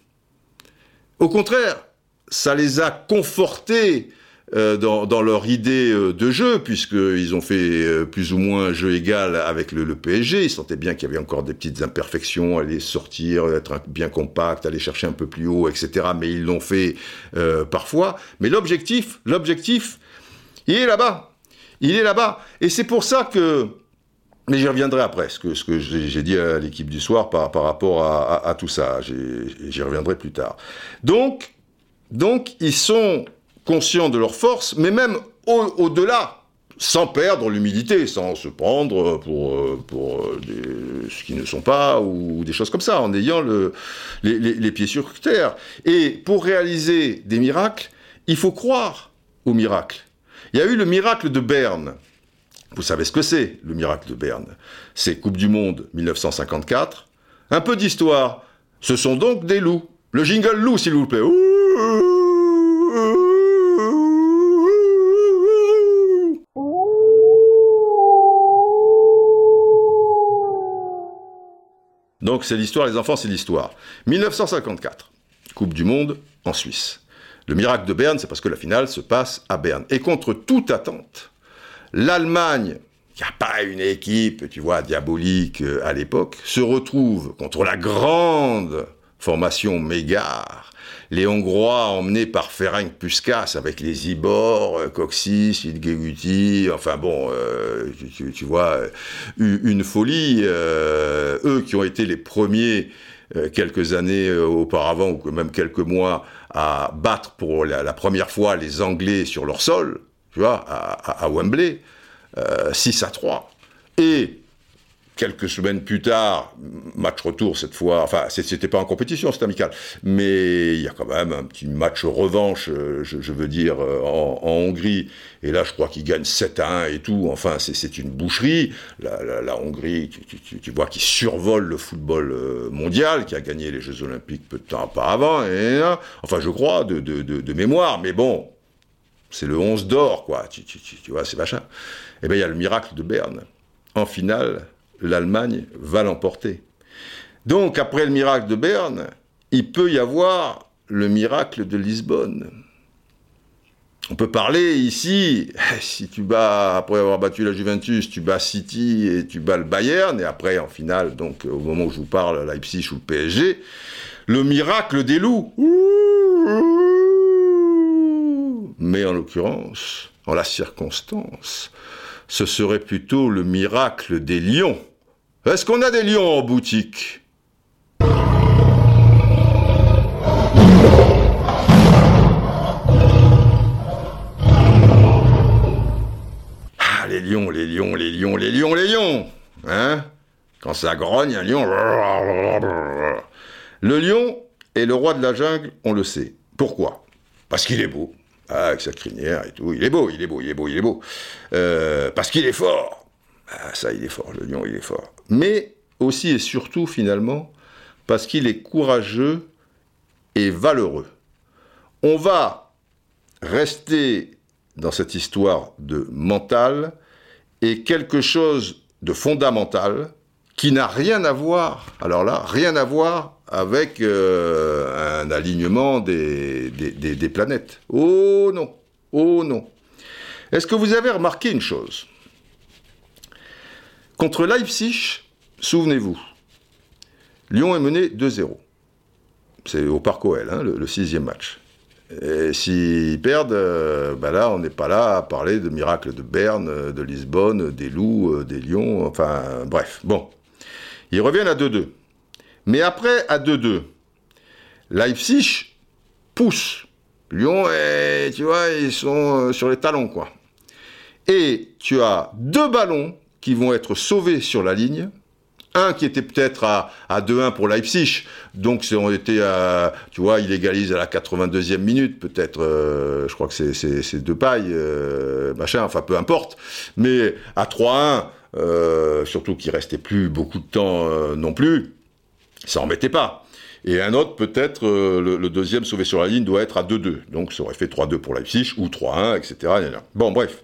Au contraire, ça les a confortés euh, dans, leur idée euh, de jeu, puisqu'ils ont fait euh, plus ou moins un jeu égal avec le, PSG. Ils sentaient bien qu'il y avait encore des petites imperfections, aller sortir, être bien compact, aller chercher un peu plus haut, etc. Mais ils l'ont fait parfois. Mais l'objectif, l'objectif, il est là-bas. Il est là-bas. Et c'est pour ça que Mais j'y reviendrai après, ce que, j'ai dit à l'équipe du soir par, rapport à, tout ça. J'y reviendrai plus tard. Donc, donc, ils sont conscients de leur force, mais même au-delà, sans perdre l'humilité, sans se prendre pour, pour des, ce qui ne sont pas, ou des choses comme ça, en ayant le, les, pieds sur terre. Et pour réaliser des miracles, il faut croire aux miracles. Il y a eu le miracle de Berne. Vous savez ce que c'est, le miracle de Berne C'est Coupe du Monde 1954. Un peu d'histoire. Ce sont donc des loups. Le jingle loup, s'il vous plaît. Donc c'est l'histoire, les enfants, c'est l'histoire. 1954, Coupe du Monde en Suisse. Le miracle de Berne, c'est parce que la finale se passe à Berne. Et contre toute attente, l'Allemagne, qui n'a pas une équipe, tu vois, diabolique euh, à l'époque, se retrouve contre la grande formation Mégare. Les Hongrois emmenés par Ferenc Puskas avec les Ibor, euh, Coxis, Idgeguti, enfin bon, euh, tu, vois, une folie. Euh, eux qui ont été les premiers euh, quelques années euh, auparavant, ou même quelques mois, à battre pour la, première fois les Anglais sur leur sol, tu vois, à, à, Wembley, euh, 6 à 3. Et quelques semaines plus tard, match retour cette fois, enfin c'était pas en compétition, c'était amical, mais il y a quand même un petit match revanche, je, je veux dire, en, en, Hongrie, et là je crois qu'ils gagnent 7 à 1 et tout, enfin c'est une boucherie, la, Hongrie, tu, vois, qui survole le football mondial, qui a gagné les Jeux Olympiques peu de temps auparavant, et, enfin je crois, de, mémoire, mais bon, c'est le 11 d'or, quoi, tu, vois, c'est machin. Et bien il y a le miracle de Berne. En finale, l'Allemagne va l'emporter. Donc, après le miracle de Berne, il peut y avoir le miracle de Lisbonne. On peut parler ici, *laughs* si tu bats, après avoir battu la Juventus, tu bats City et tu bats le Bayern, et après, en finale, donc au moment où je vous parle, Leipzig ou le PSG, le miracle des loups. Mais en l'occurrence, en la circonstance, ce serait plutôt le miracle des lions. Est-ce qu'on a des lions en boutique? Ah, les lions, les lions, les lions, les lions, les lions Hein? Quand ça grogne, un lion... Le lion est le roi de la jungle, on le sait. Pourquoi? Parce qu'il est beau. Avec sa crinière et tout. Il est beau, il est beau, il est beau, il est beau. Euh, parce qu'il est fort. Ah, ça, il est fort, le lion, il est fort. Mais aussi et surtout, finalement, parce qu'il est courageux et valeureux. On va rester dans cette histoire de mental et quelque chose de fondamental qui n'a rien à voir, alors là, rien à voir avec euh, un alignement des, planètes. Oh non, oh non. Est-ce que vous avez remarqué une chose? Contre Leipzig, souvenez-vous, Lyon est mené 2-0. C'est au Parc OL, hein, le, sixième match. Et s'ils perdent, euh, ben là, on n'est pas là à parler de miracles de Berne, de Lisbonne, des loups, des lions, enfin, bref. Bon. Ils reviennent à 2-2. Mais après, à 2-2, Leipzig pousse. Lyon, et, tu vois, ils sont sur les talons, quoi. Et tu as deux ballons qui vont être sauvés sur la ligne. Un qui était peut-être à, à 2-1 pour Leipzig, donc on était à, tu vois, il égalise à la 82e minute, peut-être, euh, je crois que c'est deux pailles, euh, machin, enfin peu importe. Mais à 3-1, euh, surtout qu'il restait plus beaucoup de temps euh, non plus, ça en mettait pas. Et un autre, peut-être, euh, le, deuxième sauvé sur la ligne doit être à 2-2. Donc ça aurait fait 3-2 pour Leipzig, ou 3-1, etc. Bon, bref.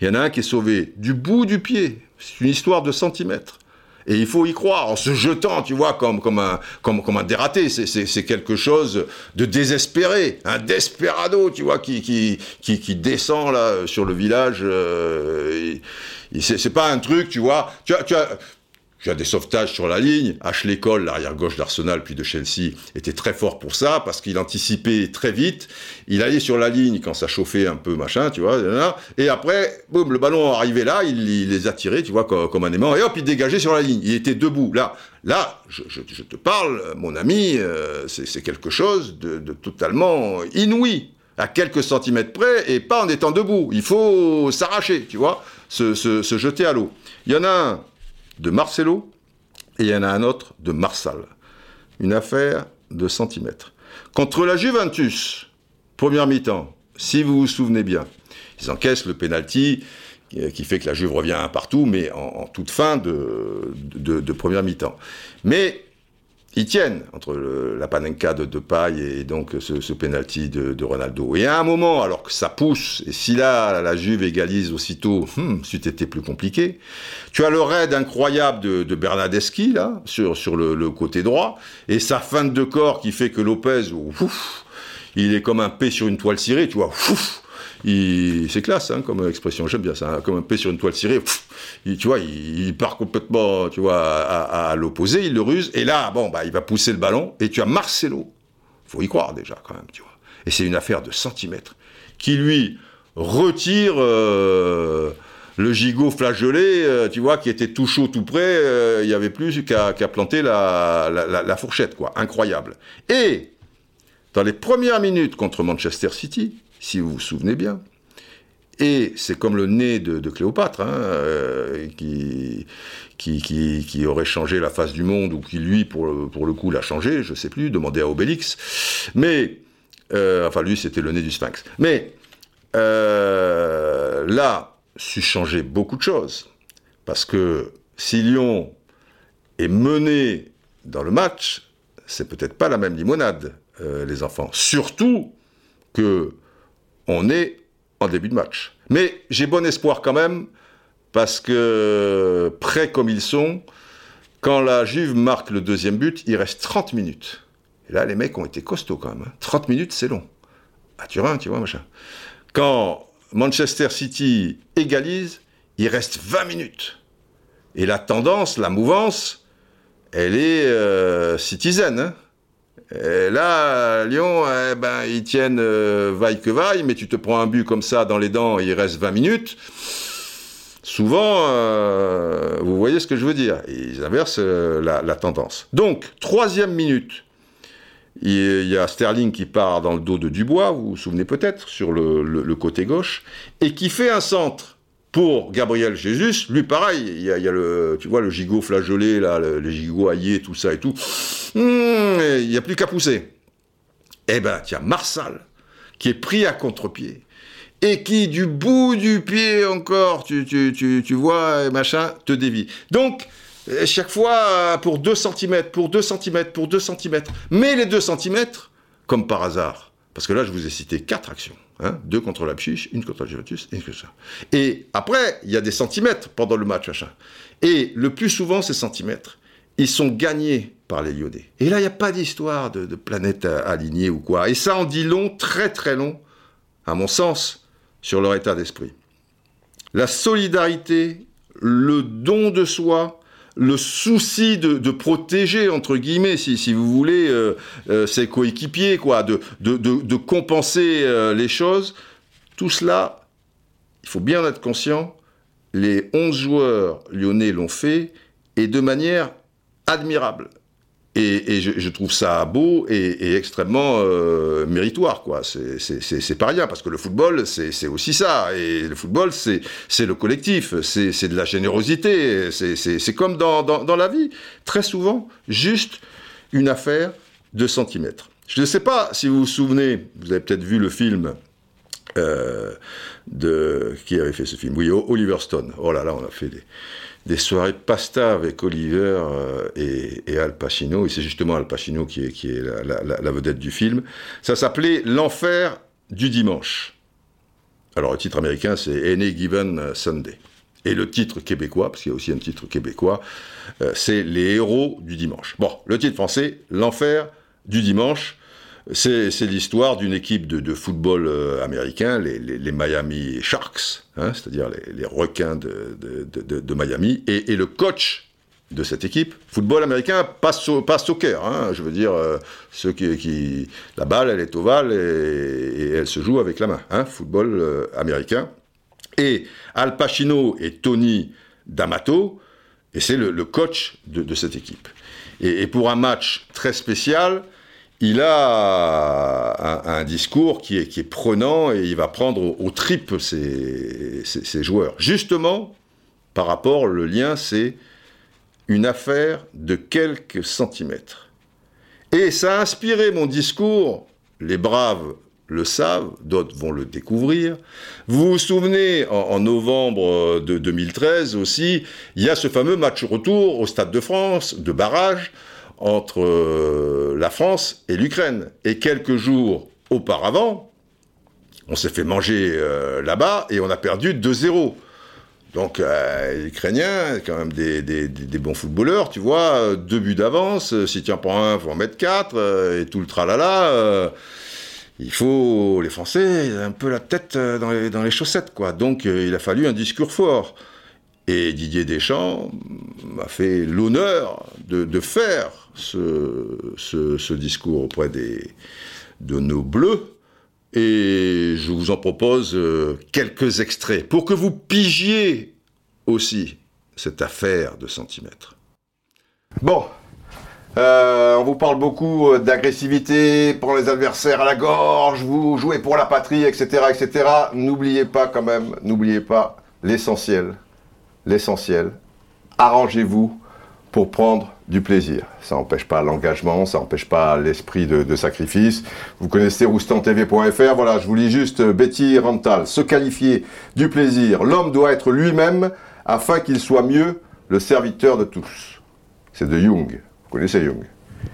Il y en a un qui est sauvé du bout du pied. C'est une histoire de centimètres. Et il faut y croire, en se jetant, tu vois, comme, comme, un, comme, un dératé. C'est quelque chose de désespéré, un desperado, tu vois, qui, qui, descend là sur le village. Euh, c'est pas un truc, tu vois. Il y a des sauvetages sur la ligne. Ashley Cole, l'arrière-gauche d'Arsenal puis de Chelsea, était très fort pour ça parce qu'il anticipait très vite. Il allait sur la ligne quand ça chauffait un peu, machin, tu vois. Et après, boum, le ballon arrivait là, il, les attirait, tu vois, comme, un aimant. Et hop, il dégageait sur la ligne. Il était debout. Là, là, je, te parle, mon ami, euh, c'est quelque chose de, totalement inouï à quelques centimètres près et pas en étant debout. Il faut s'arracher, tu vois, se jeter à l'eau. Il y en a un de Marcelo et il y en a un autre de Marsal. Une affaire de centimètres. Contre la Juventus, première mi-temps, si vous vous souvenez bien, ils encaissent le penalty qui fait que la Juve revient partout, mais en, toute fin de, de première mi-temps. Mais ils tiennent entre la panenka de, de paille et donc ce, ce penalty de, Ronaldo. Et à un moment, alors que ça pousse, et si là la Juve égalise aussitôt, hmm, c'eût été plus compliqué. Tu as le raid incroyable de, de Bernadeschi là sur sur le, côté droit et sa feinte de corps qui fait que Lopez, ouf, il est comme un P sur une toile cirée, tu vois. Ouf, c'est classe hein, comme expression, j'aime bien ça, hein, comme un P sur une toile cirée. tu vois, il, part complètement, tu vois, à, l'opposé, il le ruse, et là, bon, bah, il va pousser le ballon, et tu as Marcelo, faut y croire déjà quand même, tu vois. Et c'est une affaire de centimètres qui lui retire euh, le gigot flageolé, euh, tu vois, qui était tout chaud, tout près. Euh, il n'y avait plus qu'à planter la, la, fourchette, quoi. Incroyable. Et dans les premières minutes contre Manchester City, si vous vous souvenez bien. Et c'est comme le nez de, Cléopâtre, hein, euh, qui, aurait changé la face du monde, ou qui, lui, pour, le coup, l'a changé, je ne sais plus, demandez à Obélix. Mais, euh, enfin, lui, c'était le nez du sphinx. Mais, euh, là, su changer beaucoup de choses. Parce que si Lyon est mené dans le match, c'est peut-être pas la même limonade, les enfants. Surtout que on est en début de match. Mais j'ai bon espoir quand même, parce que prêts comme ils sont, quand la Juve marque le deuxième but, il reste 30 minutes. Et là, les mecs ont été costauds quand même. 30 hein. minutes, c'est long. À Turin, tu vois, machin. Quand Manchester City égalise, il reste 20 minutes. Et la tendance, la mouvance, elle est euh, citizen. Hein et là, Lyon, eh ben, ils tiennent euh, vaille que vaille, mais tu te prends un but comme ça dans les dents, il reste 20 minutes. Souvent, euh, vous voyez ce que je veux dire. Ils inversent euh, la, tendance. Donc, troisième minute, il y a Sterling qui part dans le dos de Dubois, vous vous souvenez peut-être, sur le côté gauche, et qui fait un centre pour Gabriel Jésus, lui pareil, il y a, le, tu vois, le gigot flageolé, là, le, les gigots haillés, tout ça et tout. Hmm, il n'y a plus qu'à pousser. Eh ben, tiens, Marsal, qui est pris à contre-pied, et qui, du bout du pied encore, tu, tu, tu, tu vois, machin, te dévie. Donc, euh, chaque fois, pour 2 cm, pour 2 cm, pour 2 cm. Mais les 2 cm, comme par hasard, parce que là, je vous ai cité quatre actions. Hein, deux contre la Pchiche, une contre la Juventus, et une contre ça. Et après, il y a des centimètres pendant le match, machin. Et le plus souvent, ces centimètres, ils sont gagnés par les Lyonnais. Et là, il n'y a pas d'histoire de, de, planète alignée ou quoi. Et ça en dit long, très très long, à mon sens, sur leur état d'esprit. La solidarité, le don de soi, le souci de, protéger, entre guillemets, si, vous voulez, euh, euh, ses coéquipiers, quoi, de, compenser euh, les choses, tout cela, il faut bien être conscient, les 11 joueurs lyonnais l'ont fait, et de manière admirable. Et, je, trouve ça beau et, extrêmement euh, méritoire, quoi. C'est pas rien, parce que le football, c'est aussi ça. Et le football, c'est le collectif, c'est de la générosité. C'est comme dans, la vie. Très souvent, juste une affaire de centimètres. Je ne sais pas si vous vous souvenez, vous avez peut-être vu le film euh, de... Qui avait fait ce film? Oui, Oliver Stone. Oh là là, on a fait des des soirées pasta avec Oliver euh, et, Al Pacino, et c'est justement Al Pacino qui est, la, vedette du film. Ça s'appelait L'enfer du dimanche. Alors le titre américain c'est Any Given Sunday. Et le titre québécois, parce qu'il y a aussi un titre québécois, euh, c'est Les héros du dimanche. Bon, le titre français, L'enfer du dimanche. C'est l'histoire d'une équipe de, football euh, américain, les, Miami Sharks, hein, c'est-à-dire les, requins de, Miami, et, le coach de cette équipe. Football américain, pas, so- pas soccer. hein, je veux dire, euh, qui, la balle, elle est ovale et, elle se joue avec la main. hein, football euh, américain. Et Al Pacino et Tony D'Amato, et c'est le, coach de, cette équipe. Et pour un match très spécial, il a un, discours qui est, prenant et il va prendre au, au tripes ses, joueurs. Justement, par rapport, le lien, c'est une affaire de quelques centimètres. Et ça a inspiré mon discours, les braves le savent, d'autres vont le découvrir. Vous vous souvenez, en, en novembre euh, de 2013 aussi, il y a ce fameux match retour au Stade de France, de barrage, entre euh, la France et l'Ukraine. Et quelques jours auparavant, on s'est fait manger euh, là-bas et on a perdu 2-0. Donc, euh, les Ukrainiens, quand même des, bons footballeurs, tu vois, deux buts d'avance, si tu en prends un, faut en mettre quatre, et tout le tralala. il faut, les Français, un peu la tête dans les, chaussettes, quoi. Donc, il a fallu un discours fort. Et Didier Deschamps m'a fait l'honneur de faire ce, discours auprès des, de nos bleus. Et je vous en propose euh, quelques extraits pour que vous pigiez aussi cette affaire de centimètres. Bon, euh, on vous parle beaucoup euh, d'agressivité, pour les adversaires à la gorge, vous jouez pour la patrie, etc., etc. N'oubliez pas quand même, n'oubliez pas l'essentiel, l'essentiel. Arrangez-vous pour prendre du plaisir. Ça n'empêche pas l'engagement, ça n'empêche pas l'esprit de, sacrifice. Vous connaissez roustantv.fr, voilà, je vous lis juste euh, Betty Rantal. Se qualifier du plaisir. L'homme doit être lui-même afin qu'il soit mieux le serviteur de tous. C'est de Jung. Vous connaissez Jung,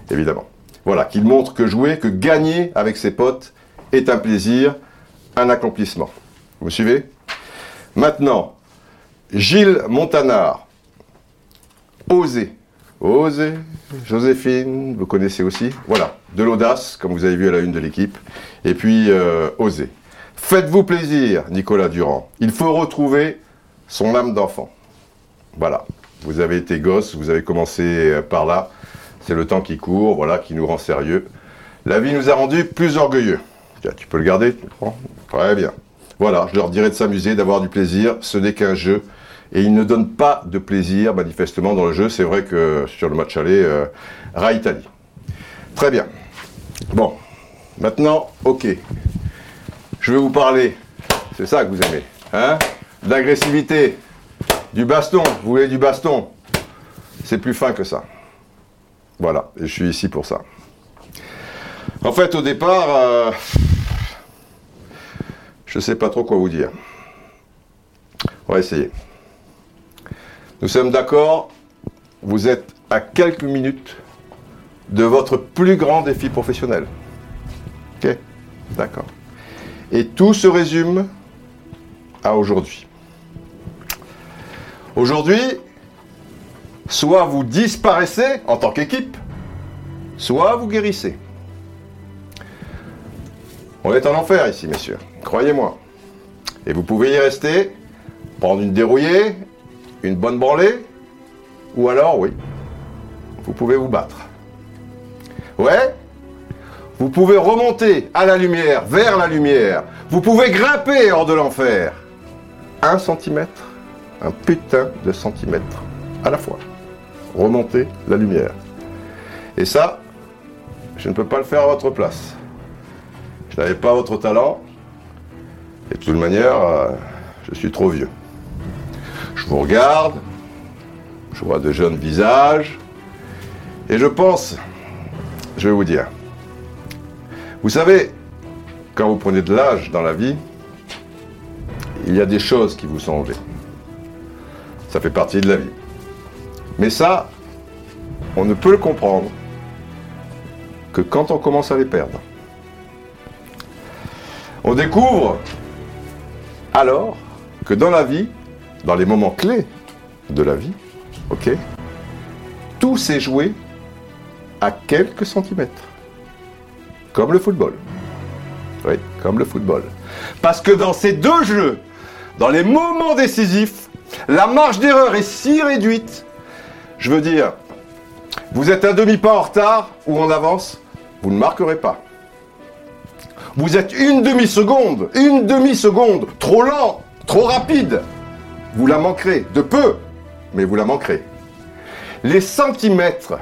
évidemment. Voilà, qu'il montre que jouer, que gagner avec ses potes est un plaisir, un accomplissement. Vous me suivez? Maintenant, Gilles Montanard. Oser. Oser. Joséphine, vous connaissez aussi. Voilà, de l'audace, comme vous avez vu à la une de l'équipe. Et puis, euh, oser. Faites-vous plaisir, Nicolas Durand. Il faut retrouver son âme d'enfant. Voilà. Vous avez été gosse, vous avez commencé euh, par là. C'est le temps qui court, voilà, qui nous rend sérieux. La vie nous a rendus plus orgueilleux. Tiens, tu peux le garder, tu le Très bien. Voilà, je leur dirais de s'amuser, d'avoir du plaisir. Ce n'est qu'un jeu. Et ils ne donnent pas de plaisir, manifestement, dans le jeu. C'est vrai que sur le match aller, euh, Rai-Italie. Très bien. Bon. Maintenant, ok. Je vais vous parler. C'est ça que vous aimez. Hein? D'agressivité. Du baston. Vous voulez du baston? C'est plus fin que ça. Voilà. Et je suis ici pour ça. En fait, au départ, euh, je ne sais pas trop quoi vous dire. On va essayer. Nous sommes d'accord, vous êtes à quelques minutes de votre plus grand défi professionnel. Ok D'accord. Et tout se résume à aujourd'hui. Aujourd'hui, soit vous disparaissez en tant qu'équipe, soit vous guérissez. On est en enfer ici, messieurs. Croyez-moi. Et vous pouvez y rester, prendre une dérouillée, une bonne branlée, ou alors, oui, vous pouvez vous battre. Ouais Vous pouvez remonter à la lumière, vers la lumière. Vous pouvez grimper hors de l'enfer. Un centimètre, un putain de centimètre à la fois. Remonter la lumière. Et ça, je ne peux pas le faire à votre place. Je n'avais pas votre talent. Et de toute manière, euh, je suis trop vieux. Je vous regarde, je vois de jeunes visages, et je pense, je vais vous dire, vous savez, quand vous prenez de l'âge dans la vie, il y a des choses qui vous sont enlevées. Ça fait partie de la vie. Mais ça, on ne peut le comprendre que quand on commence à les perdre. On découvre alors que dans la vie, dans les moments clés de la vie, ok, tout s'est joué à quelques centimètres. Comme le football. Oui, comme le football. Parce que dans ces deux jeux, dans les moments décisifs, la marge d'erreur est si réduite, Je veux dire, vous êtes un demi-pas en retard ou en avance, vous ne marquerez pas. Vous êtes une demi-seconde, une demi-seconde, trop lent, trop rapide. Vous la manquerez, de peu, mais vous la manquerez. Les centimètres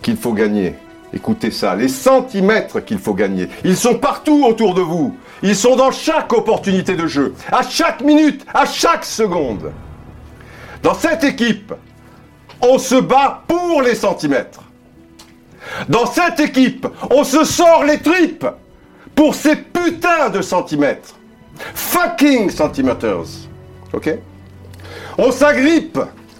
qu'il faut gagner, écoutez ça, les centimètres qu'il faut gagner, ils sont partout autour de vous. Ils sont dans chaque opportunité de jeu, à chaque minute, à chaque seconde. Dans cette équipe, on se bat pour les centimètres. Dans cette équipe, on se sort les tripes pour ces putains de centimètres. Fucking centimeters. Ok? On s'agrippe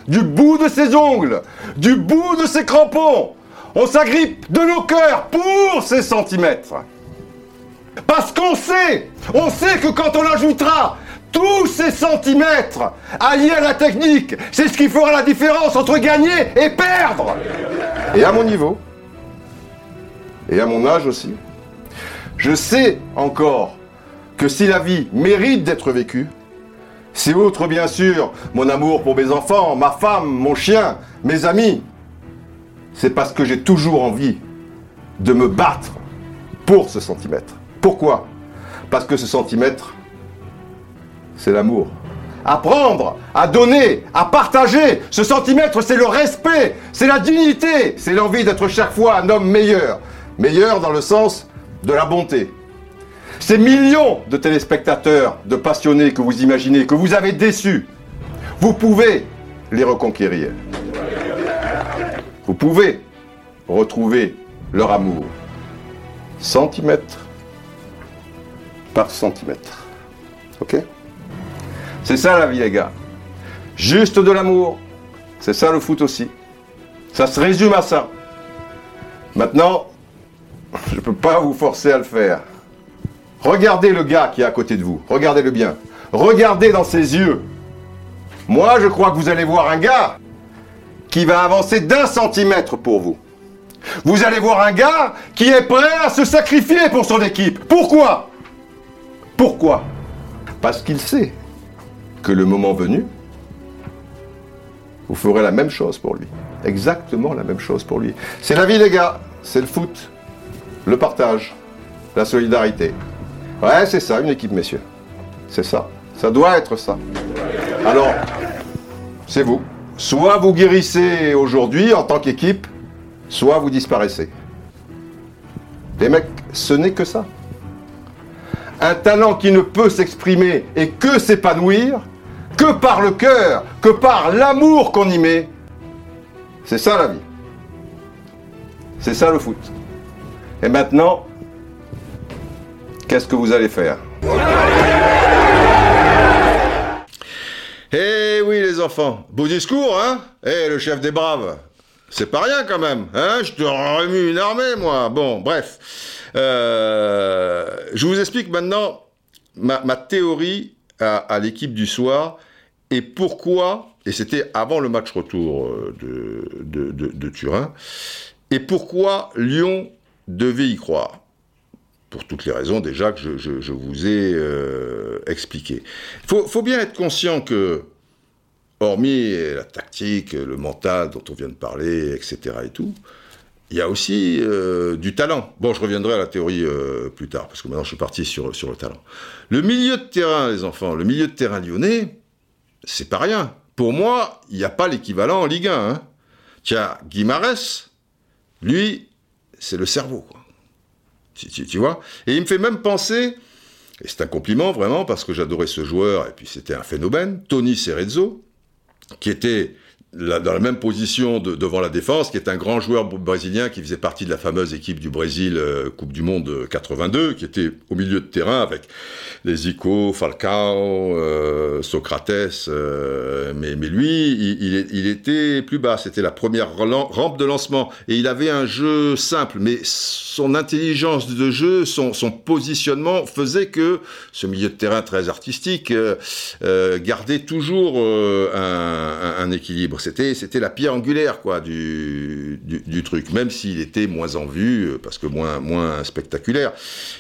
du bout de ses ongles, du bout de ses crampons. On s'agrippe de nos cœurs pour ces centimètres. Parce qu'on sait, on sait que quand on ajoutera tous ces centimètres alliés à la technique, c'est ce qui fera la différence entre gagner et perdre. Et à mon niveau, et à mon âge aussi, je sais encore que si la vie mérite d'être vécue, c'est outre bien sûr mon amour pour mes enfants, ma femme, mon chien, mes amis, c'est parce que j'ai toujours envie de me battre pour ce centimètre. Pourquoi? Parce que ce centimètre, c'est l'amour. Apprendre, à donner, à partager. Ce centimètre, c'est le respect, c'est la dignité, c'est l'envie d'être chaque fois un homme meilleur. Meilleur dans le sens de la bonté. Ces millions de téléspectateurs, de passionnés que vous imaginez, que vous avez déçus, vous pouvez les reconquérir. Vous pouvez retrouver leur amour. Centimètre par centimètre. Ok? C'est ça la vie, les gars. Juste de l'amour. C'est ça le foot aussi. Ça se résume à ça. Maintenant, je ne peux pas vous forcer à le faire. Regardez le gars qui est à côté de vous. Regardez-le bien. Regardez dans ses yeux. Moi, je crois que vous allez voir un gars qui va avancer d'un centimètre pour vous. Vous allez voir un gars qui est prêt à se sacrifier pour son équipe. Pourquoi? Pourquoi? Parce qu'il sait que le moment venu, vous ferez la même chose pour lui. Exactement la même chose pour lui. C'est la vie, les gars. C'est le foot. Le partage. La solidarité. Ouais, c'est ça, une équipe, messieurs. C'est ça. Ça doit être ça. Alors, c'est vous. Soit vous guérissez aujourd'hui en tant qu'équipe, soit vous disparaissez. Les mecs, ce n'est que ça. Un talent qui ne peut s'exprimer et que s'épanouir, que par le cœur, que par l'amour qu'on y met, c'est ça la vie. C'est ça le foot. Et maintenant, qu'est-ce que vous allez faire Eh oui, les enfants. Beau discours, hein? Eh, le chef des braves. C'est pas rien quand même, hein? Je te remue une armée, moi. Bon, bref. Euh, je vous explique maintenant ma, théorie à, l'équipe du soir et pourquoi, et c'était avant le match retour euh, de, de, de Turin, et pourquoi Lyon devait y croire pour toutes les raisons déjà que je, vous ai euh, expliquées. Il faut, faut, bien être conscient que, hormis la tactique, le mental dont on vient de parler, etc. et tout, il y a aussi euh, du talent. Bon, je reviendrai à la théorie euh, plus tard, parce que maintenant je suis parti sur, sur le talent. Le milieu de terrain, les enfants, le milieu de terrain lyonnais, c'est pas rien. Pour moi, il n'y a pas l'équivalent en Ligue 1. Hein. Tiens, Guimarès, lui, c'est le cerveau. Quoi. Et il me fait même penser, et c'est un compliment vraiment, parce que j'adorais ce joueur, et puis c'était un phénomène, Tony Cerezo, qui était dans la même position de, devant la défense, qui est un grand joueur brésilien qui faisait partie de la fameuse équipe du Brésil euh, Coupe du Monde 82, qui était au milieu de terrain avec les Zico, Falcao, euh, Socrates, euh, mais, lui, il, était plus bas, c'était la première rampe de lancement, et il avait un jeu simple, mais son intelligence de jeu, son, positionnement faisait que ce milieu de terrain très artistique gardait toujours un équilibre c'était c'était la pierre angulaire quoi du, du, truc, même s'il était moins en vue euh, parce que moins moins spectaculaire.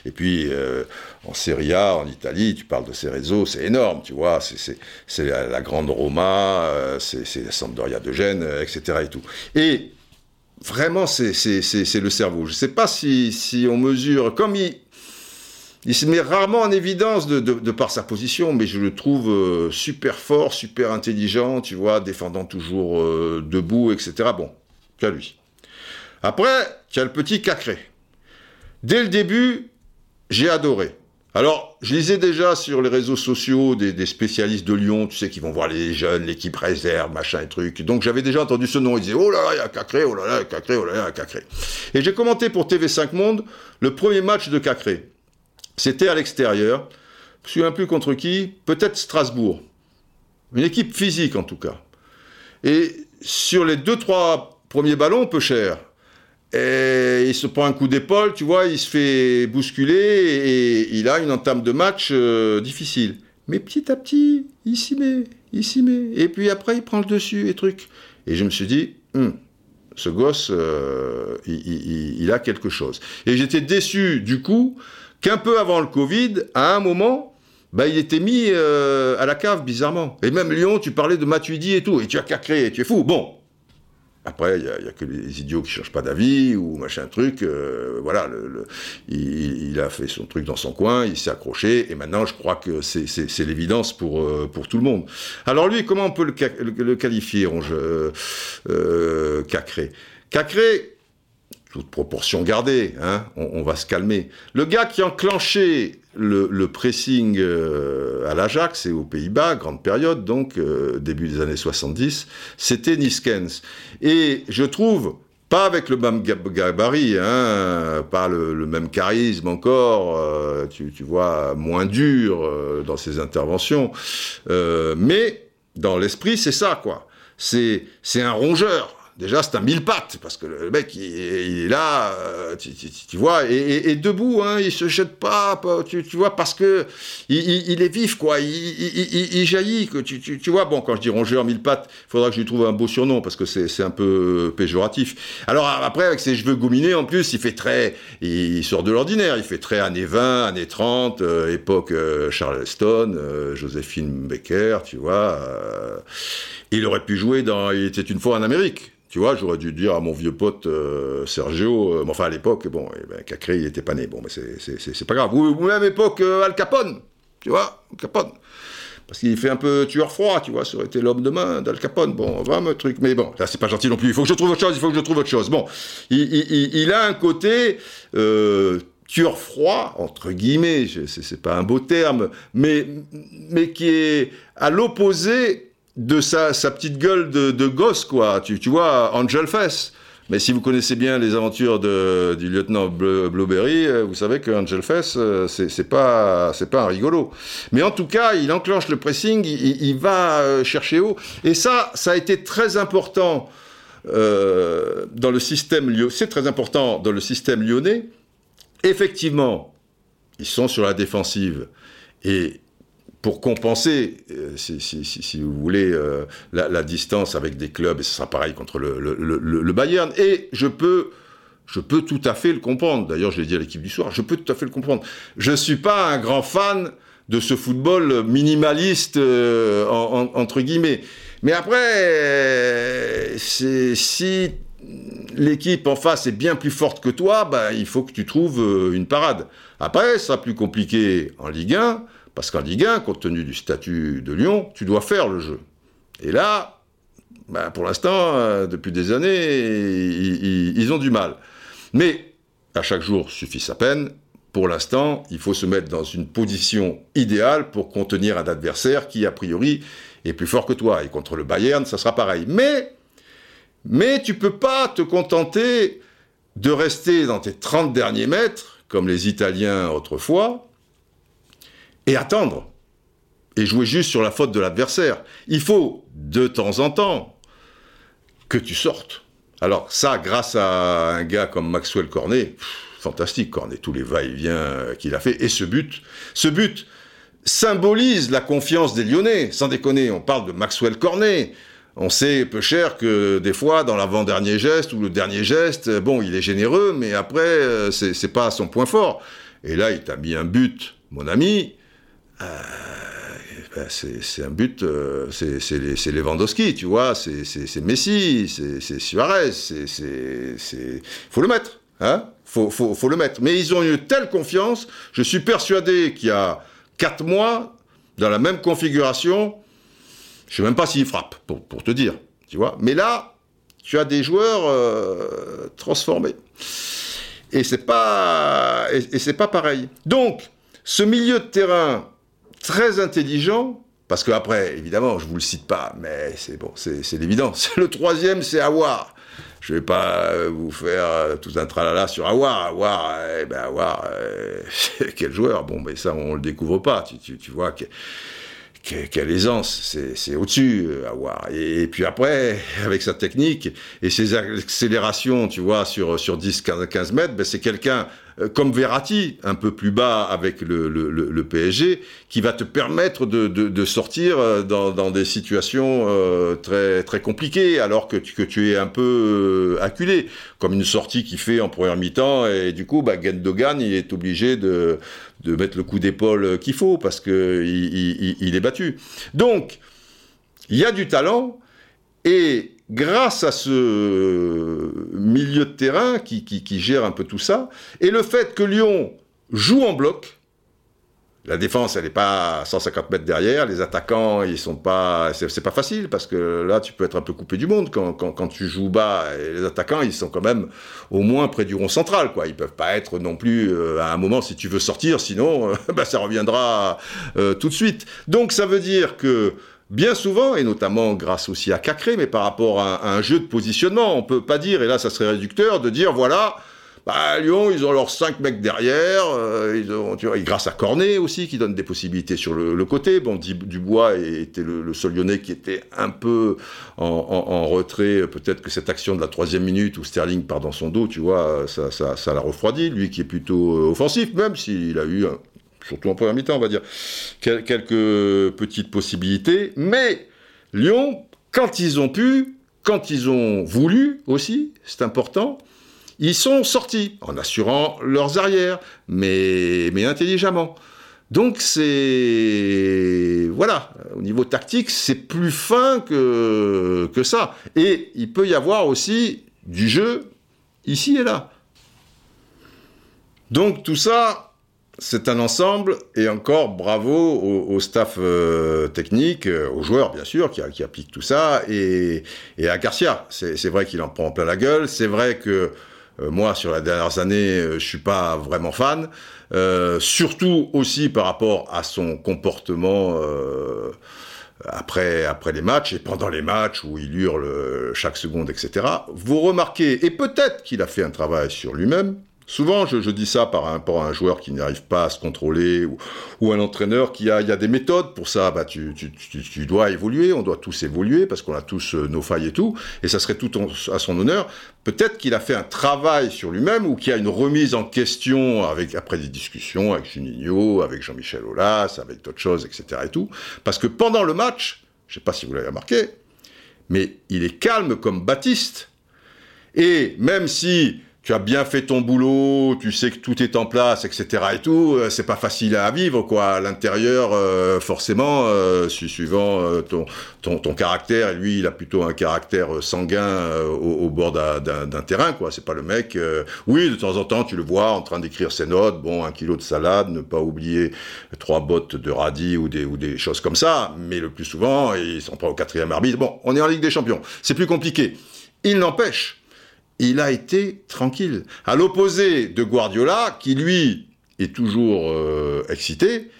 Et puis euh, en Serie A, en Italie, tu parles de ces réseaux, c'est énorme, tu vois, c'est la, grande Roma, euh, c'est la Sampdoria de Gênes, etc. et tout. Et vraiment, c'est le cerveau. Je ne sais pas si, si on mesure comme il il se met rarement en évidence de, par sa position, mais je le trouve euh, super fort, super intelligent, tu vois, défendant toujours euh, debout, etc. Bon, as lui. Après, tu as le petit Cacré. Dès le début, j'ai adoré. Alors, je lisais déjà sur les réseaux sociaux des, spécialistes de Lyon, tu sais, qui vont voir les jeunes, l'équipe réserve, machin et truc. Donc, j'avais déjà entendu ce nom. Ils disaient, oh là là, il y a Cacré, oh là là, Cacré, oh là là, Cacré. Et j'ai commenté pour TV5 Monde le premier match de Cacré. C'était à l'extérieur. Je me souviens plus contre qui? Peut-être Strasbourg. Une équipe physique en tout cas. Et sur les deux, trois premiers ballons, peu cher. Et il se prend un coup d'épaule, tu vois, il se fait bousculer et il a une entame de match euh, difficile. Mais petit à petit, il s'y met, il s'y met. Et puis après, il prend le dessus et truc. Et je me suis dit, hum, ce gosse, euh, il, a quelque chose. Et j'étais déçu du coup qu'un peu avant le Covid, à un moment, bah, il était mis euh, à la cave, bizarrement. Et même Lyon, tu parlais de Matuidi et tout, et tu as cacré, et tu es fou. Bon. Après, il n'y a, que les idiots qui cherchent pas d'avis, ou machin truc. Euh, voilà, le, il, a fait son truc dans son coin, il s'est accroché, et maintenant, je crois que c'est l'évidence pour, euh, pour tout le monde. Alors lui, comment on peut le, qualifier, Ronge, Cacré? Cacré, toute proportion gardée, hein, on, va se calmer. Le gars qui enclenchait le, le pressing euh, à l'Ajax et aux Pays-Bas, grande période, donc euh, début des années 70, c'était Niskens. Et je trouve, pas avec le même gabarit, hein, pas le, même charisme encore, euh, tu, tu, vois, moins dur dans ses interventions, mais dans l'esprit, c'est ça, quoi. C'est un rongeur déjà c'est un mille pattes parce que le mec il, est là, euh, tu, vois, et, debout, hein, il se jette pas, tu, vois, parce que il, est vif quoi, il, jaillit, que tu, vois. Bon, quand je dis rongeur mille pattes, il faudra que je lui trouve un beau surnom parce que c'est un peu péjoratif. Alors après avec ses cheveux gominés en plus, il fait très, il, sort de l'ordinaire, il fait très années 20, années 30, euh, époque euh, Charleston, Joséphine Becker, tu vois. Il aurait pu jouer dans Il était une fois en Amérique. Tu vois, j'aurais dû dire à mon vieux pote euh, Sergio, euh, enfin à l'époque, bon, eh ben, Cacré, il était pas né, bon, mais c'est pas grave. Ou, même époque euh, Al Capone, tu vois, Al Capone. Parce qu'il fait un peu tueur froid, tu vois, ça aurait été l'homme de main d'Al Capone, bon, vraiment truc, mais bon, là c'est pas gentil non plus, il faut que je trouve autre chose, il faut que je trouve autre chose. Bon, il, a un côté tueur froid, entre guillemets, c'est pas un beau terme, mais, mais qui est à l'opposé de sa, sa petite gueule de, gosse, quoi. Tu, vois, Angel Fess. Mais si vous connaissez bien les aventures de, du lieutenant Blueberry, euh, vous savez que Angel Fess, euh, c'est pas, c'est pas un rigolo. Mais en tout cas, il enclenche le pressing, il, va euh, chercher haut. Et ça, ça a été très important dans le système C'est très important dans le système lyonnais. Effectivement, ils sont sur la défensive. Et pour compenser, euh, si, vous voulez, euh, la, distance avec des clubs, et ce sera pareil contre le, Bayern. Et je peux, je peux tout à fait le comprendre. D'ailleurs, je l'ai dit à l'équipe du soir, je peux tout à fait le comprendre. Je ne suis pas un grand fan de ce football minimaliste, euh, entre guillemets. Mais après, si l'équipe en face est bien plus forte que toi, bah, il faut que tu trouves une parade. Après, ça sera plus compliqué en Ligue 1 parce qu'en Ligue 1, compte tenu du statut de Lyon, tu dois faire le jeu. Et là, ben, pour l'instant, euh, depuis des années, ils, ont du mal. Mais à chaque jour suffit sa peine. Pour l'instant, il faut se mettre dans une position idéale pour contenir un adversaire qui, a priori, est plus fort que toi. Et contre le Bayern, ça sera pareil. Mais, mais tu peux pas te contenter de rester dans tes 30 derniers mètres, comme les Italiens autrefois, et attendre. Et jouer juste sur la faute de l'adversaire. Il faut, de temps en temps, que tu sortes. Alors ça, grâce à un gars comme Maxwell Cornet, fantastique Cornet, tous les va-et-vient qu'il a fait, et ce but, ce but symbolise la confiance des Lyonnais, sans déconner, on parle de Maxwell Cornet, On sait peu cher que des fois, dans l'avant-dernier geste ou le dernier geste, bon, il est généreux, mais après, euh, c'est pas son point fort. Et là, il t'a mis un but, mon ami. Euh, ben, c'est un but, euh, c'est Lewandowski, tu vois, c'est Messi, c'est Suarez, c'est faut le mettre, hein, faut, faut, le mettre. Mais ils ont une telle confiance, je suis persuadé qu'il y a quatre mois, dans la même configuration, je sais même pas s'ils frappent, pour, te dire, tu vois. Mais là, tu as des joueurs euh, transformés. Et c'est pas, et c'est pas pareil. Donc, ce milieu de terrain très intelligent, parce que après, évidemment, je vous le cite pas, mais c'est bon, c'est l'évidence. *laughs* Le troisième, c'est Awar. Je vais pas euh, vous faire euh, tout un tralala sur Awar. Awar, eh ben Awar, euh, *laughs* quel joueur. Bon, mais ça, on le découvre pas. Tu, tu, tu vois que que- quelle aisance, c'est au-dessus à. Et, puis après, avec sa technique et ses accélérations, tu vois, sur, sur 10, 15, 15 mètres, ben c'est quelqu'un comme Verratti, un peu plus bas avec le, PSG, qui va te permettre de, sortir euh, dans, des situations euh, très, compliquées, alors que tu, es un peu euh, acculé, comme une sortie qu'il fait en première mi-temps, et du coup, bah, Gendogan, il est obligé de, mettre le coup d'épaule qu'il faut, parce que il, il- il est battu. Donc, il y a du talent, et grâce à ce milieu de terrain qui, qui- gère un peu tout ça, et le fait que Lyon joue en bloc, la défense, elle n'est pas à 150 mètres derrière. Les attaquants, ils sont pas. C'est pas facile parce que là, tu peux être un peu coupé du monde quand, quand, tu joues bas. Et les attaquants, ils sont quand même au moins près du rond central, quoi. Ils peuvent pas être non plus euh, à un moment si tu veux sortir, sinon, euh, *laughs* bah, ça reviendra euh, tout de suite. Donc, ça veut dire que bien souvent, et notamment grâce aussi à Cacré, mais par rapport à, un jeu de positionnement, on peut pas dire, et là, ça serait réducteur, de dire voilà. Bah, Lyon, ils ont leurs cinq mecs derrière, euh, ils ont, tu vois, et grâce à Cornet aussi, qui donne des possibilités sur le, côté. Bon, Dubois était le, seul Lyonnais qui était un peu en, retrait. Peut-être que cette action de la troisième minute où Sterling part dans son dos, tu vois, ça, ça, l'a refroidi. Lui qui est plutôt euh, offensif, même s'il a eu, surtout en première mi-temps, on va dire, quel- quelques petites possibilités. Mais Lyon, quand ils ont pu, quand ils ont voulu aussi, c'est important, ils sont sortis en assurant leurs arrières, mais, mais intelligemment. Donc c'est voilà, au niveau tactique, c'est plus fin que, que ça. Et il peut y avoir aussi du jeu ici et là. Donc tout ça, c'est un ensemble, et encore bravo au, au staff euh, technique, euh, aux joueurs bien sûr, qui, qui appliquent tout ça, et, et à Garcia. C'est vrai qu'il en prend plein la gueule, c'est vrai que euh, moi, sur les dernières années, euh, je suis pas vraiment fan, euh, surtout aussi par rapport à son comportement après, après les matchs et pendant les matchs où il hurle chaque seconde, etc. Vous remarquez, et peut-être qu'il a fait un travail sur lui-même, Souvent, je, dis ça par rapport à un joueur qui n'arrive pas à se contrôler ou, un entraîneur qui a, des méthodes pour ça. Bah, tu, tu, tu, tu dois évoluer, on doit tous évoluer parce qu'on a tous euh, nos failles et tout. Et ça serait tout à son honneur. Peut-être qu'il a fait un travail sur lui-même ou qu'il y a une remise en question avec, après des discussions avec Juninho, avec Jean-Michel Aulas, avec d'autres choses, etc. et tout. Parce que pendant le match, je sais pas si vous l'avez remarqué, mais il est calme comme Baptiste. Et même si tu as bien fait ton boulot, tu sais que tout est en place, etc. et tout, euh, c'est pas facile à vivre, quoi. À l'intérieur, euh, forcément, euh, su- suivant euh, ton, ton, ton caractère, et lui, il a plutôt un caractère euh, sanguin euh, au, au bord d'un- terrain, quoi. C'est pas le mec. Oui, de temps en temps, tu le vois en train d'écrire ses notes. Bon, un kilo de salade, ne pas oublier trois bottes de radis ou des, ou des choses comme ça. Mais le plus souvent, il s'en prend au quatrième arbitre. Bon, on est en Ligue des Champions. C'est plus compliqué. Il n'empêche il a été tranquille. À l'opposé de Guardiola, qui lui est toujours euh, excité,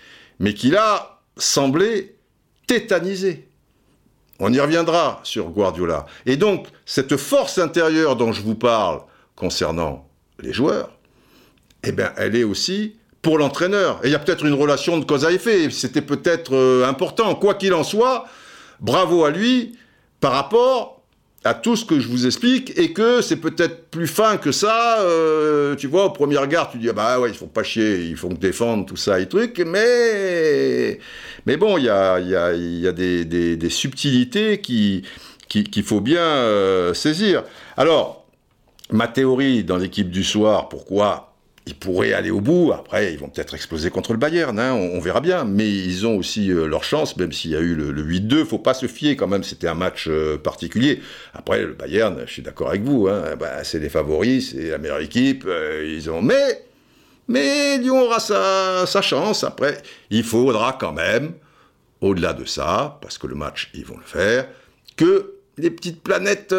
mais qui là semblait tétanisé. On y reviendra sur Guardiola. Et donc, cette force intérieure dont je vous parle concernant les joueurs, eh bien, elle est aussi pour l'entraîneur. Et il y a peut-être une relation de cause à effet. C'était peut-être euh, important. Quoi qu'il en soit, bravo à lui par rapport à tout ce que je vous explique et que c'est peut-être plus fin que ça. euh, tu vois, au premier regard, tu dis ah bah ouais, ils font pas chier, ils font que défendre tout ça et trucs, mais mais bon, il y a il y a y a des, des, des subtilités qui qu'il faut bien euh, saisir. Alors, ma théorie dans l'équipe du soir, pourquoi ils pourraient aller au bout. Après, ils vont peut-être exploser contre le Bayern, hein, on, verra bien. Mais ils ont aussi euh, leur chance, même s'il y a eu le, 8-2. Faut pas se fier quand même. C'était un match euh, particulier. Après, le Bayern, je suis d'accord avec vous. Hein, bah, c'est les favoris, c'est la meilleure équipe. Euh, ils ont. Mais, mais Lyon aura sa, chance. Après, il faudra quand même, au-delà de ça, parce que le match, ils vont le faire, que les petites planètes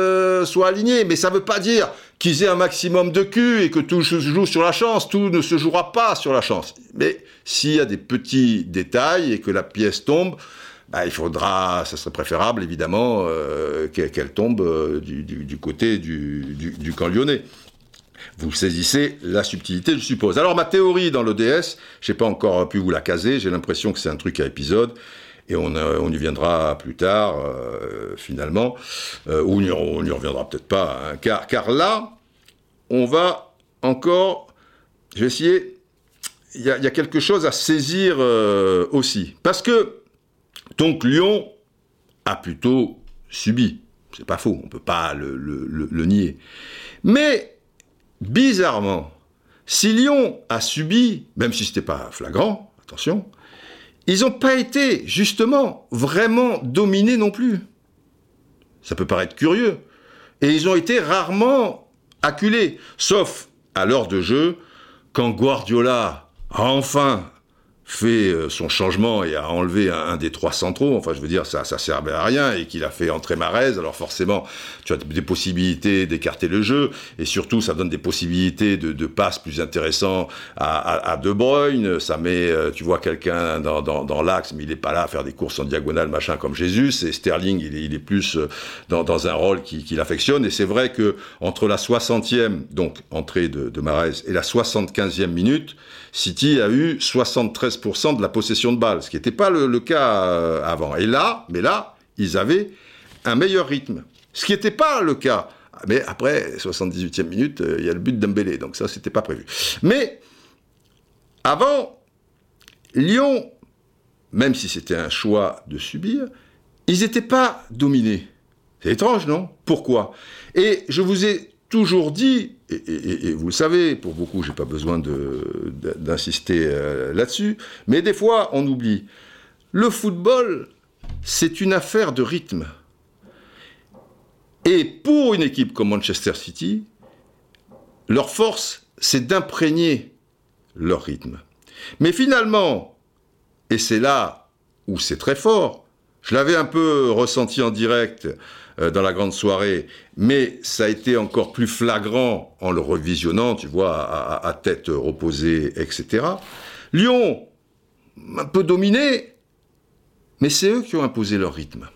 soient alignées. Mais ça ne veut pas dire qu'ils un maximum de cul et que tout se joue sur la chance. Tout ne se jouera pas sur la chance. Mais s'il y a des petits détails et que la pièce tombe, bah, il faudra, ça serait préférable évidemment euh, qu'elle tombe euh, du, côté du, du, camp lyonnais. Vous saisissez la subtilité, je suppose. Alors ma théorie dans l'ODS, je n'ai pas encore pu vous la caser, j'ai l'impression que c'est un truc à épisode et on, euh, on, y viendra plus tard, euh, finalement, euh, ou on n'y reviendra peut-être pas, hein, car, car là, on va encore, je vais essayer, il y, a quelque chose à saisir aussi, parce que, donc Lyon a plutôt subi, c'est pas faux, on peut pas le, le nier, mais, bizarrement, si Lyon a subi, même si c'était pas flagrant, attention, ils n'ont pas été, justement, vraiment dominés non plus. Ça peut paraître curieux. Et ils ont été rarement acculés, sauf à l'heure de jeu, quand Guardiola a enfin fait euh, son changement et a enlevé un, des trois centraux, enfin je veux dire ça ça servait à rien et qu'il a fait entrer Marez, alors forcément tu as des possibilités d'écarter le jeu et surtout ça donne des possibilités de, de passes plus intéressantes à, à, De Bruyne, ça met euh, tu vois quelqu'un dans, dans, dans l'axe mais il est pas là à faire des courses en diagonale machin comme Jésus. Et Sterling il est, il est plus euh, dans, dans un rôle qu'il qui affectionne et c'est vrai que entre la 60e donc entrée de, de et la 75e minute City a eu 73% de la possession de balles, ce qui n'était pas le, cas euh, avant. Et là, mais là, ils avaient un meilleur rythme, ce qui n'était pas le cas. Mais après, 78e minute, euh, il y a le but d'Embélé, donc ça, c'était pas prévu. Mais avant, Lyon, même si c'était un choix de subir, ils n'étaient pas dominés. C'est étrange, non? Pourquoi? Et je vous ai toujours dit, et, vous le savez, pour beaucoup, j'ai pas besoin d'insister euh, là-dessus, mais des fois, on oublie. Le football, c'est une affaire de rythme. Et pour une équipe comme Manchester City, leur force, c'est d'imprégner leur rythme. Mais finalement, et c'est là où c'est très fort, je l'avais un peu ressenti en direct euh, dans la grande soirée, mais ça a été encore plus flagrant en le revisionnant, tu vois, à, tête reposée, etc. Lyon, un peu dominé, mais c'est eux qui ont imposé leur rythme.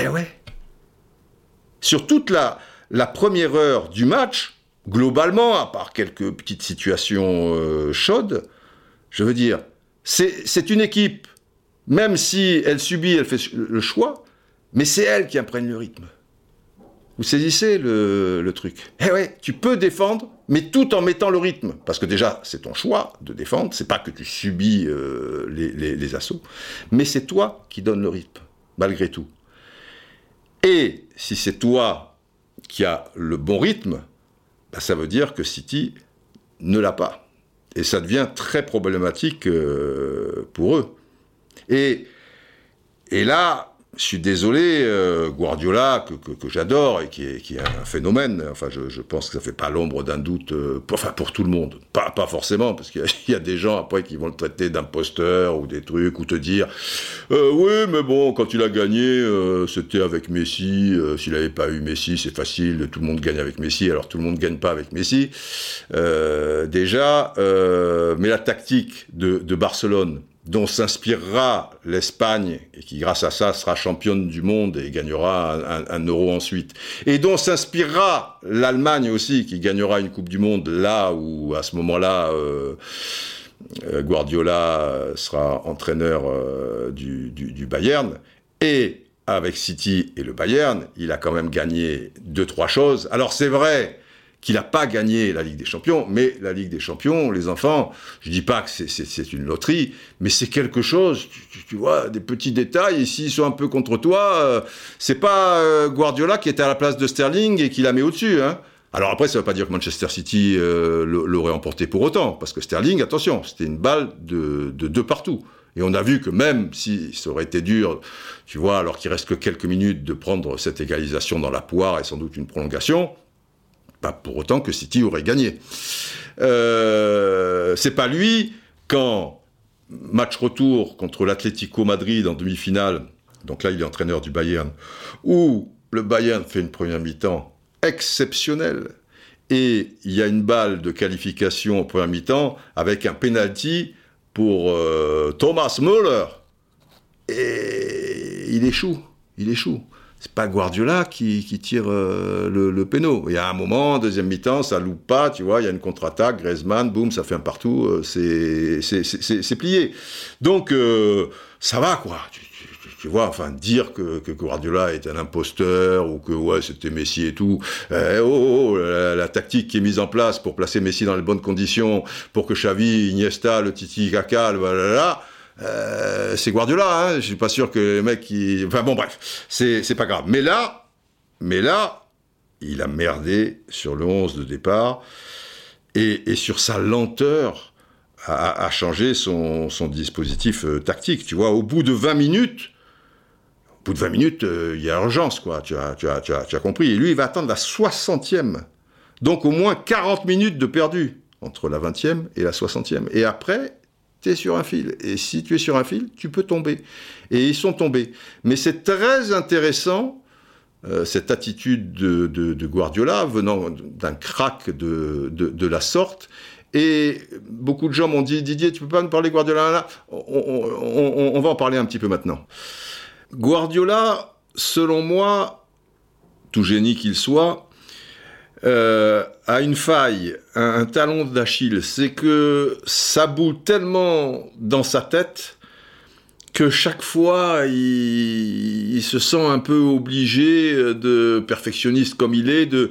Eh ouais. Sur toute la, première heure du match, globalement, à part quelques petites situations euh, chaudes, je veux dire, c'est une équipe, même si elle subit, elle fait le choix, mais c'est elle qui imprègne le rythme. Vous saisissez le, truc Eh ouais, tu peux défendre, mais tout en mettant le rythme. Parce que déjà, c'est ton choix de défendre, c'est pas que tu subis euh, les, assauts, mais c'est toi qui donnes le rythme, malgré tout. Et si c'est toi qui as le bon rythme, bah, ça veut dire que City ne l'a pas. Et ça devient très problématique euh, pour eux. Et là, je suis désolé, euh, Guardiola, que, j'adore et qui est, un phénomène, enfin je, pense que ça fait pas l'ombre d'un doute, euh, pour, enfin pour tout le monde, pas, forcément, parce qu'il *laughs* y, a des gens après qui vont le traiter d'imposteur ou des trucs, ou te dire, euh, oui mais bon, quand il a gagné, c'était avec Messi, s'il n'avait pas eu Messi, c'est facile, tout le monde gagne avec Messi, alors tout le monde gagne pas avec Messi, déjà, mais la tactique de Barcelone, dont s'inspirera l'Espagne, et qui grâce à ça sera championne du monde et gagnera un, euro ensuite, et dont s'inspirera l'Allemagne aussi, qui gagnera une Coupe du Monde là où à ce moment-là euh, euh, Guardiola sera entraîneur euh, du, du, Bayern, et avec City et le Bayern, il a quand même gagné deux, trois choses. Alors c'est vrai qu'il n'a pas gagné la Ligue des Champions, mais la Ligue des Champions, les enfants, je dis pas que c'est une loterie, mais c'est quelque chose, tu, vois, des petits détails, et s'ils sont un peu contre toi, euh, c'est pas euh, Guardiola qui était à la place de Sterling et qui la met au-dessus, hein. Alors après, ça ne veut pas dire que Manchester City euh, l'aurait emporté pour autant, parce que Sterling, attention, c'était une balle de, de deux partout. Et on a vu que même si ça aurait été dur, tu vois, alors qu'il reste que quelques minutes de prendre cette égalisation dans la poire et sans doute une prolongation, pas pour autant que City aurait gagné. Euh, c'est pas lui quand match retour contre l'Atlético Madrid en demi-finale, donc là il est entraîneur du Bayern, où le Bayern fait une première mi-temps exceptionnelle et il y a une balle de qualification en première mi-temps avec un penalty pour euh, Thomas Müller et il échoue, il échoue c'est pas Guardiola qui, tire euh, le, le péno. Il y a un moment, deuxième mi-temps, ça loupe pas, tu vois, il y a une contre-attaque, Griezmann, boum, ça fait un partout, euh, c'est plié. Donc, euh, ça va, quoi. Tu, vois, enfin, dire que, Guardiola est un imposteur ou que, ouais, c'était Messi et tout. Eh, oh, oh, oh la, tactique qui est mise en place pour placer Messi dans les bonnes conditions, pour que Xavi, Iniesta, le Titi Kaka, voilà, euh, c'est Guardiola, hein, je suis pas sûr que les mecs qui... Enfin bon, bref, c'est pas grave. Mais là, mais là, il a merdé sur le 11 de départ et, sur sa lenteur à, changer son, dispositif euh, tactique. Tu vois, au bout de 20 minutes, au bout de 20 minutes, euh, il y a urgence, quoi. Tu, as, tu, as, tu as compris. Et lui, il va attendre la 60e. Donc au moins 40 minutes de perdu entre la 20e et la 60e. Et après, sur un fil. Et si tu es sur un fil, tu peux tomber. Et ils sont tombés. Mais c'est très intéressant, euh, cette attitude de, Guardiola, venant d'un crack de, de, la sorte. Et beaucoup de gens m'ont dit, Didier, tu peux pas nous parler Guardiola on, on va en parler un petit peu maintenant. Guardiola, selon moi, tout génie qu'il soit, euh, a une faille, un, talon d'Achille, c'est que ça boule tellement dans sa tête que chaque fois il, se sent un peu obligé, de perfectionniste comme il est, de,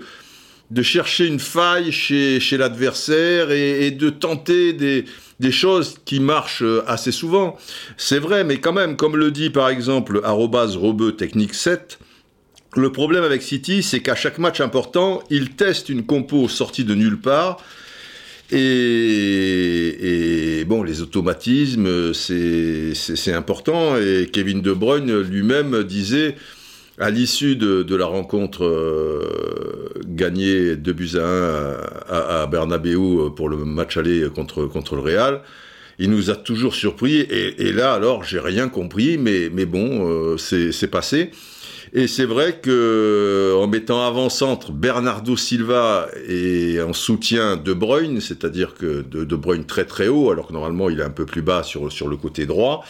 de chercher une faille chez, chez l'adversaire et, de tenter des, des choses qui marchent assez souvent. C'est vrai, mais quand même, comme le dit par exemple Rebeu Technique 7, le problème avec City, c'est qu'à chaque match important, il teste une compo sortie de nulle part. Et, bon, les automatismes, c'est important. Et Kevin De Bruyne lui-même disait, à l'issue de, la rencontre euh, gagnée 2 buts à 1 à, Bernabeu pour le match aller contre, contre le Real, il nous a toujours surpris. Et, là, alors, j'ai rien compris, mais, mais bon, euh, c'est passé. Et c'est vrai que en mettant avant-centre Bernardo Silva et en soutien De Bruyne, c'est-à-dire que de, de, Bruyne très très haut, alors que normalement il est un peu plus bas sur, sur le côté droit,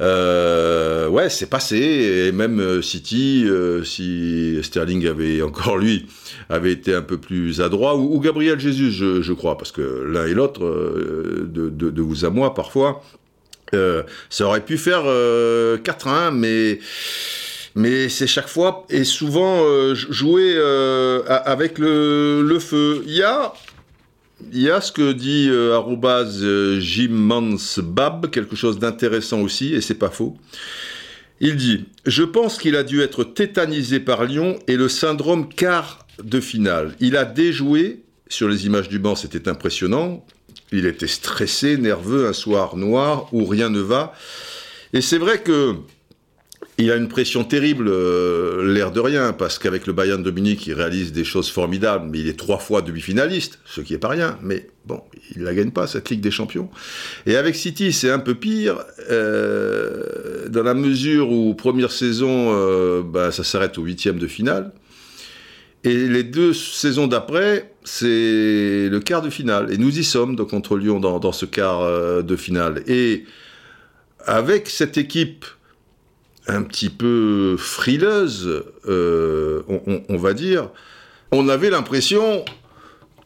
euh, ouais, c'est passé. Et même euh, City, euh, si Sterling avait *laughs* encore lui avait été un peu plus adroit, ou, Gabriel Jesus, je, crois, parce que l'un et l'autre, de, vous à moi parfois, ça aurait pu faire 4-1, mais mais c'est chaque fois et souvent euh, joué euh, avec le, feu. Il y a, y a ce que dit euh, Bab, quelque chose d'intéressant aussi, et c'est pas faux. Il dit Je pense qu'il a dû être tétanisé par Lyon et le syndrome quart de finale. Il a déjoué, sur les images du banc, c'était impressionnant. Il était stressé, nerveux, un soir noir où rien ne va. Et c'est vrai que il a une pression terrible, euh, l'air de rien, parce qu'avec le Bayern de Munich, il réalise des choses formidables, mais il est trois fois demi-finaliste, ce qui est pas rien. Mais bon, il la gagne pas cette Ligue des Champions. Et avec City, c'est un peu pire, euh, dans la mesure où première saison, euh, bah, ça s'arrête au huitième de finale. Et les deux saisons d'après, c'est le quart de finale. Et nous y sommes donc contre Lyon dans, dans ce quart de finale. Et avec cette équipe un petit peu frileuse, euh, on, va dire, on avait l'impression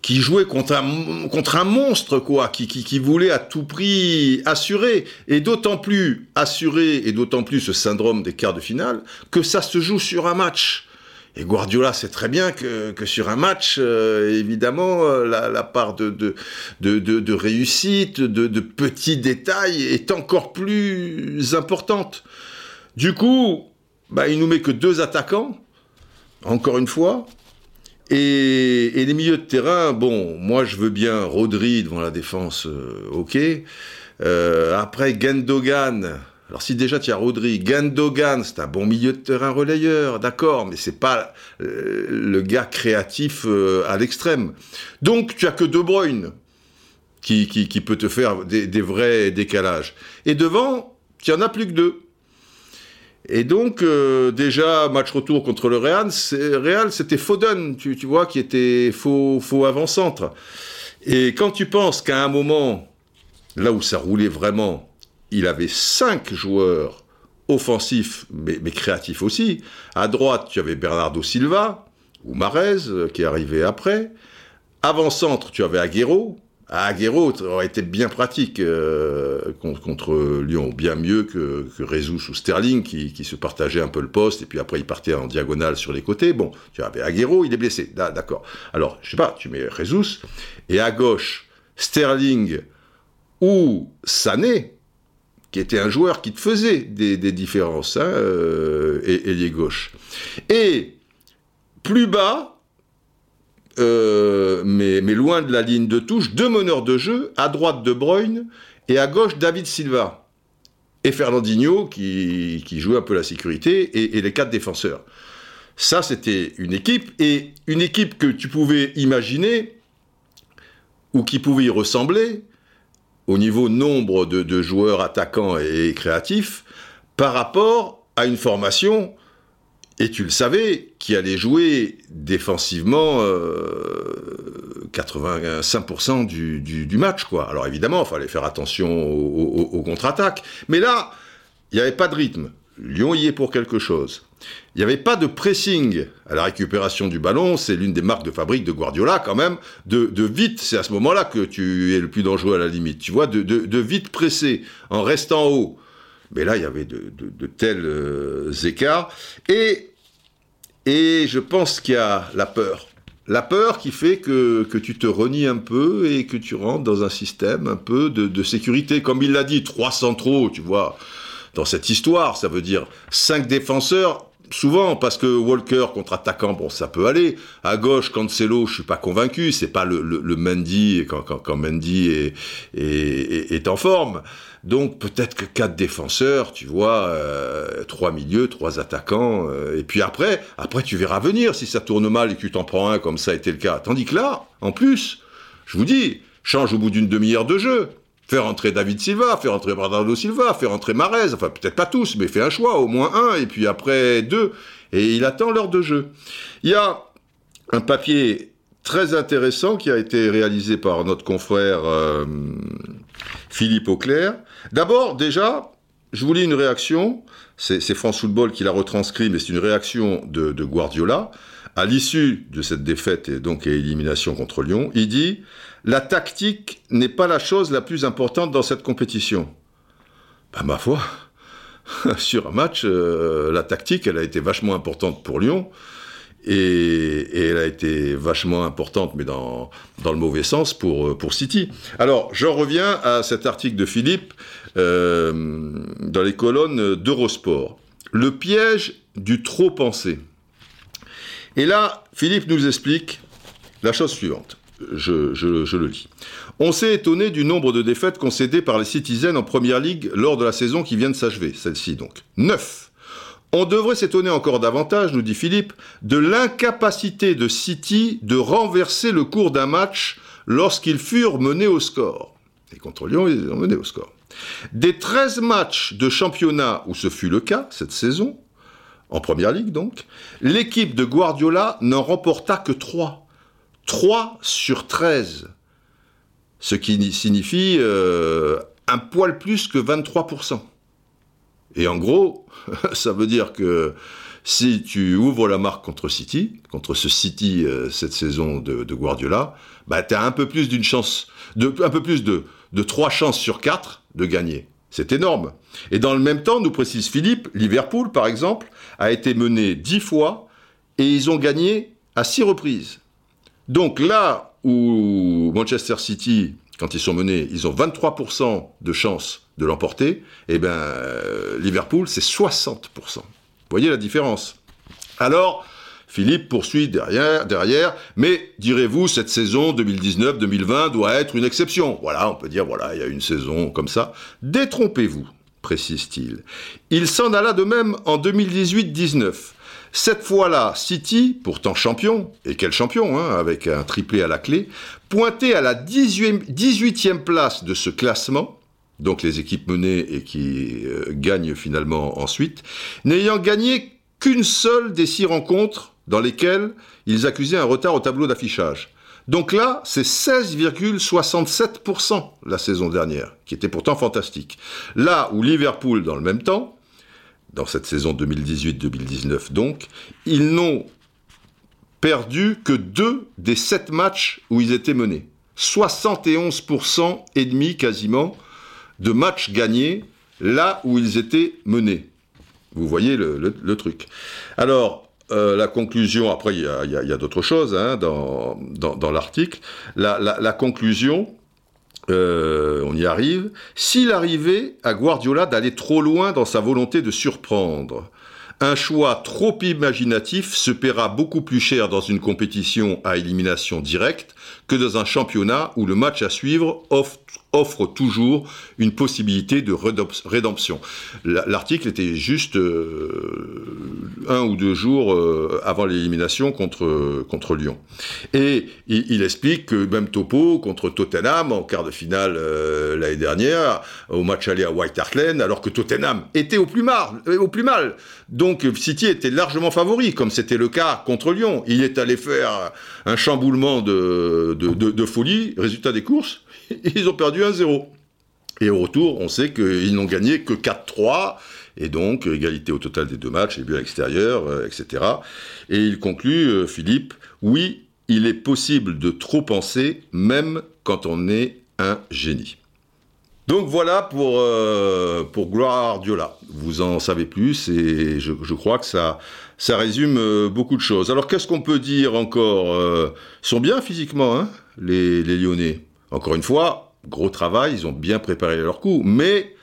qu'il jouait contre un, contre un monstre, quoi, qui, qui, voulait à tout prix assurer, et d'autant plus assurer, et d'autant plus ce syndrome des quarts de finale, que ça se joue sur un match. Et Guardiola sait très bien que, que sur un match, euh, évidemment, euh, la, part de, de, de réussite, de, petits détails est encore plus importante. Du coup, bah, il nous met que deux attaquants, encore une fois. Et, les milieux de terrain, bon, moi je veux bien Rodri devant la défense, euh, ok. après Gendogan, alors si déjà tu as Rodri, Gandogan, c'est un bon milieu de terrain relayeur, d'accord, mais c'est pas euh, le gars créatif euh, à l'extrême. Donc tu as que De Bruyne qui, qui, peut te faire des, vrais décalages. Et devant, tu en as plus que deux. Et donc, euh, déjà, match retour contre le Real, Real c'était Foden, tu, tu, vois, qui était faux, faux avant-centre. Et quand tu penses qu'à un moment, là où ça roulait vraiment, il avait cinq joueurs offensifs, mais, créatifs aussi. À droite, tu avais Bernardo Silva, ou Marez, euh, qui est arrivé après. Avant-centre, tu avais Aguero. Aguero aurait été bien pratique euh, contre, Lyon, bien mieux que, que Rezus ou Sterling, qui, se partageaient un peu le poste, et puis après il partait en diagonale sur les côtés. Bon, tu avais Aguero, il est blessé, d'accord. Alors, je sais pas, tu mets Rezus, et à gauche, Sterling ou Sané, qui était un joueur qui te faisait des, différences, hein, euh, ailier gauche. Et plus bas, euh, mais, loin de la ligne de touche, deux meneurs de jeu, à droite De Bruyne et à gauche David Silva. Et Fernandinho qui, qui un peu la sécurité et, les quatre défenseurs. Ça, c'était une équipe, et une équipe que tu pouvais imaginer, ou qui pouvait y ressembler, au niveau nombre de, joueurs attaquants et créatifs par rapport à une formation, et tu le savais, qui allait jouer défensivement 85% euh, du, match. quoi. Alors évidemment, il fallait faire attention aux contre-attaques. Mais là, il n'y avait pas de rythme. Lyon y est pour quelque chose. Il n'y avait pas de pressing à la récupération du ballon, c'est l'une des marques de fabrique de Guardiola quand même, de, vite, c'est à ce moment-là que tu es le plus dangereux à la limite, tu vois, de, vite presser en restant haut. Mais là, il y avait de, tels euh, écarts. Et, et je pense qu'il y a la peur. La peur qui fait que, tu te renies un peu et que tu rentres dans un système un peu de, de sécurité. Comme il l'a dit, trois centraux, tu vois dans cette histoire. Ça veut dire cinq défenseurs, souvent, parce que Walker contre-attaquant, bon, ça peut aller. À gauche, Cancelo, je suis pas convaincu. C'est pas le, le, Mendy quand, quand, Mendy est, est, est, en forme. Donc peut-être que quatre défenseurs, tu vois, euh, trois milieux, trois attaquants, euh, et puis après, après tu verras venir si ça tourne mal et que tu t'en prends un comme ça a été le cas. Tandis que là, en plus, je vous dis, change au bout d'une demi-heure de jeu. Faire entrer David Silva, faire entrer Bernardo Silva, faire entrer Marez, enfin peut-être pas tous, mais fais un choix, au moins un, et puis après deux, et il attend l'heure de jeu. Il y a un papier très intéressant qui a été réalisé par notre confrère euh, Philippe Auclair. D'abord, déjà, je vous lis une réaction, c'est France Football qui l'a retranscrit, mais c'est une réaction de Guardiola. À l'issue de cette défaite et donc élimination contre Lyon, il dit la tactique n'est pas la chose la plus importante dans cette compétition. Ben, ma foi, *laughs* sur un match, euh, la tactique, elle a été vachement importante pour Lyon. Et, elle a été vachement importante, mais dans, le mauvais sens, pour, euh, pour City. Alors, j'en reviens à cet article de Philippe euh, dans les colonnes d'Eurosport. Le piège du trop pensé. Et là, Philippe nous explique la chose suivante je, le lis. On s'est étonné du nombre de défaites concédées par les Citizens en Première Ligue lors de la saison qui vient de s'achever, celle-ci donc. Neuf. On devrait s'étonner encore davantage, nous dit Philippe, de l'incapacité de City de renverser le cours d'un match lorsqu'ils furent menés au score. Et contre Lyon, ils ont mené au score. Des 13 matchs de championnat où ce fut le cas cette saison, en Première Ligue donc, l'équipe de Guardiola n'en remporta que 3. 3 sur 13, ce qui signifie euh, un poil plus que 23%. Et en gros, *laughs* ça veut dire que si tu ouvres la marque contre City, contre ce City euh, cette saison de, Guardiola, bah, tu as un peu plus d'une chance, de, un peu plus de, de 3 chances sur 4 de gagner. C'est énorme. Et dans le même temps, nous précise Philippe, Liverpool, par exemple, a été mené 10 fois et ils ont gagné à six reprises. Donc là où Manchester City, quand ils sont menés, ils ont 23% de chances de l'emporter, eh bien euh, Liverpool, c'est 60%. Vous voyez la différence? Alors, Philippe poursuit derrière, derrière mais direz-vous, cette saison 2019-2020 doit être une exception? Voilà, on peut dire, voilà, il y a une saison comme ça. Détrompez-vous, précise-t-il. Il s'en alla de même en 2018-19. Cette fois-là, City, pourtant champion, et quel champion, hein, avec un triplé à la clé, pointé à la 18e place de ce classement, donc les équipes menées et qui euh, gagnent finalement ensuite, n'ayant gagné qu'une seule des six rencontres dans lesquelles ils accusaient un retard au tableau d'affichage. Donc là, c'est 16,67% la saison dernière, qui était pourtant fantastique. Là où Liverpool, dans le même temps, dans cette saison 2018-2019 donc, ils n'ont perdu que deux des sept matchs où ils étaient menés. 71% et demi quasiment de matchs gagnés là où ils étaient menés. Vous voyez le, truc. Alors, euh, la conclusion, après il y a, d'autres choses hein, dans, dans, l'article, la, conclusion, euh, on y arrive, s'il arrivait à Guardiola d'aller trop loin dans sa volonté de surprendre, un choix trop imaginatif se paiera beaucoup plus cher dans une compétition à élimination directe que dans un championnat où le match à suivre offre, toujours une possibilité de rédemption. L'article était juste euh, un ou deux jours euh, avant l'élimination contre, contre Lyon. Et il, explique que même topo contre Tottenham en quart de finale euh, l'année dernière, au match aller à White Hart Lane, alors que Tottenham était au plus mal. Au plus mal. Donc City était largement favori, comme c'était le cas contre Lyon. Il est allé faire un chamboulement de de, folie. Résultat des courses, *laughs* ils ont perdu 1-0. Et au retour, on sait qu'ils n'ont gagné que 4-3, et donc égalité au total des deux matchs, les buts à l'extérieur, euh, etc. Et il conclut, euh, Philippe, oui, il est possible de trop penser, même quand on est un génie. Donc voilà pour, euh, pour Gloire. Vous en savez plus et je, crois que ça, ça résume euh, beaucoup de choses. Alors qu'est-ce qu'on peut dire encore euh, Ils sont bien physiquement, hein, les, Lyonnais? Encore une fois, gros travail, ils ont bien préparé leur coup. Mais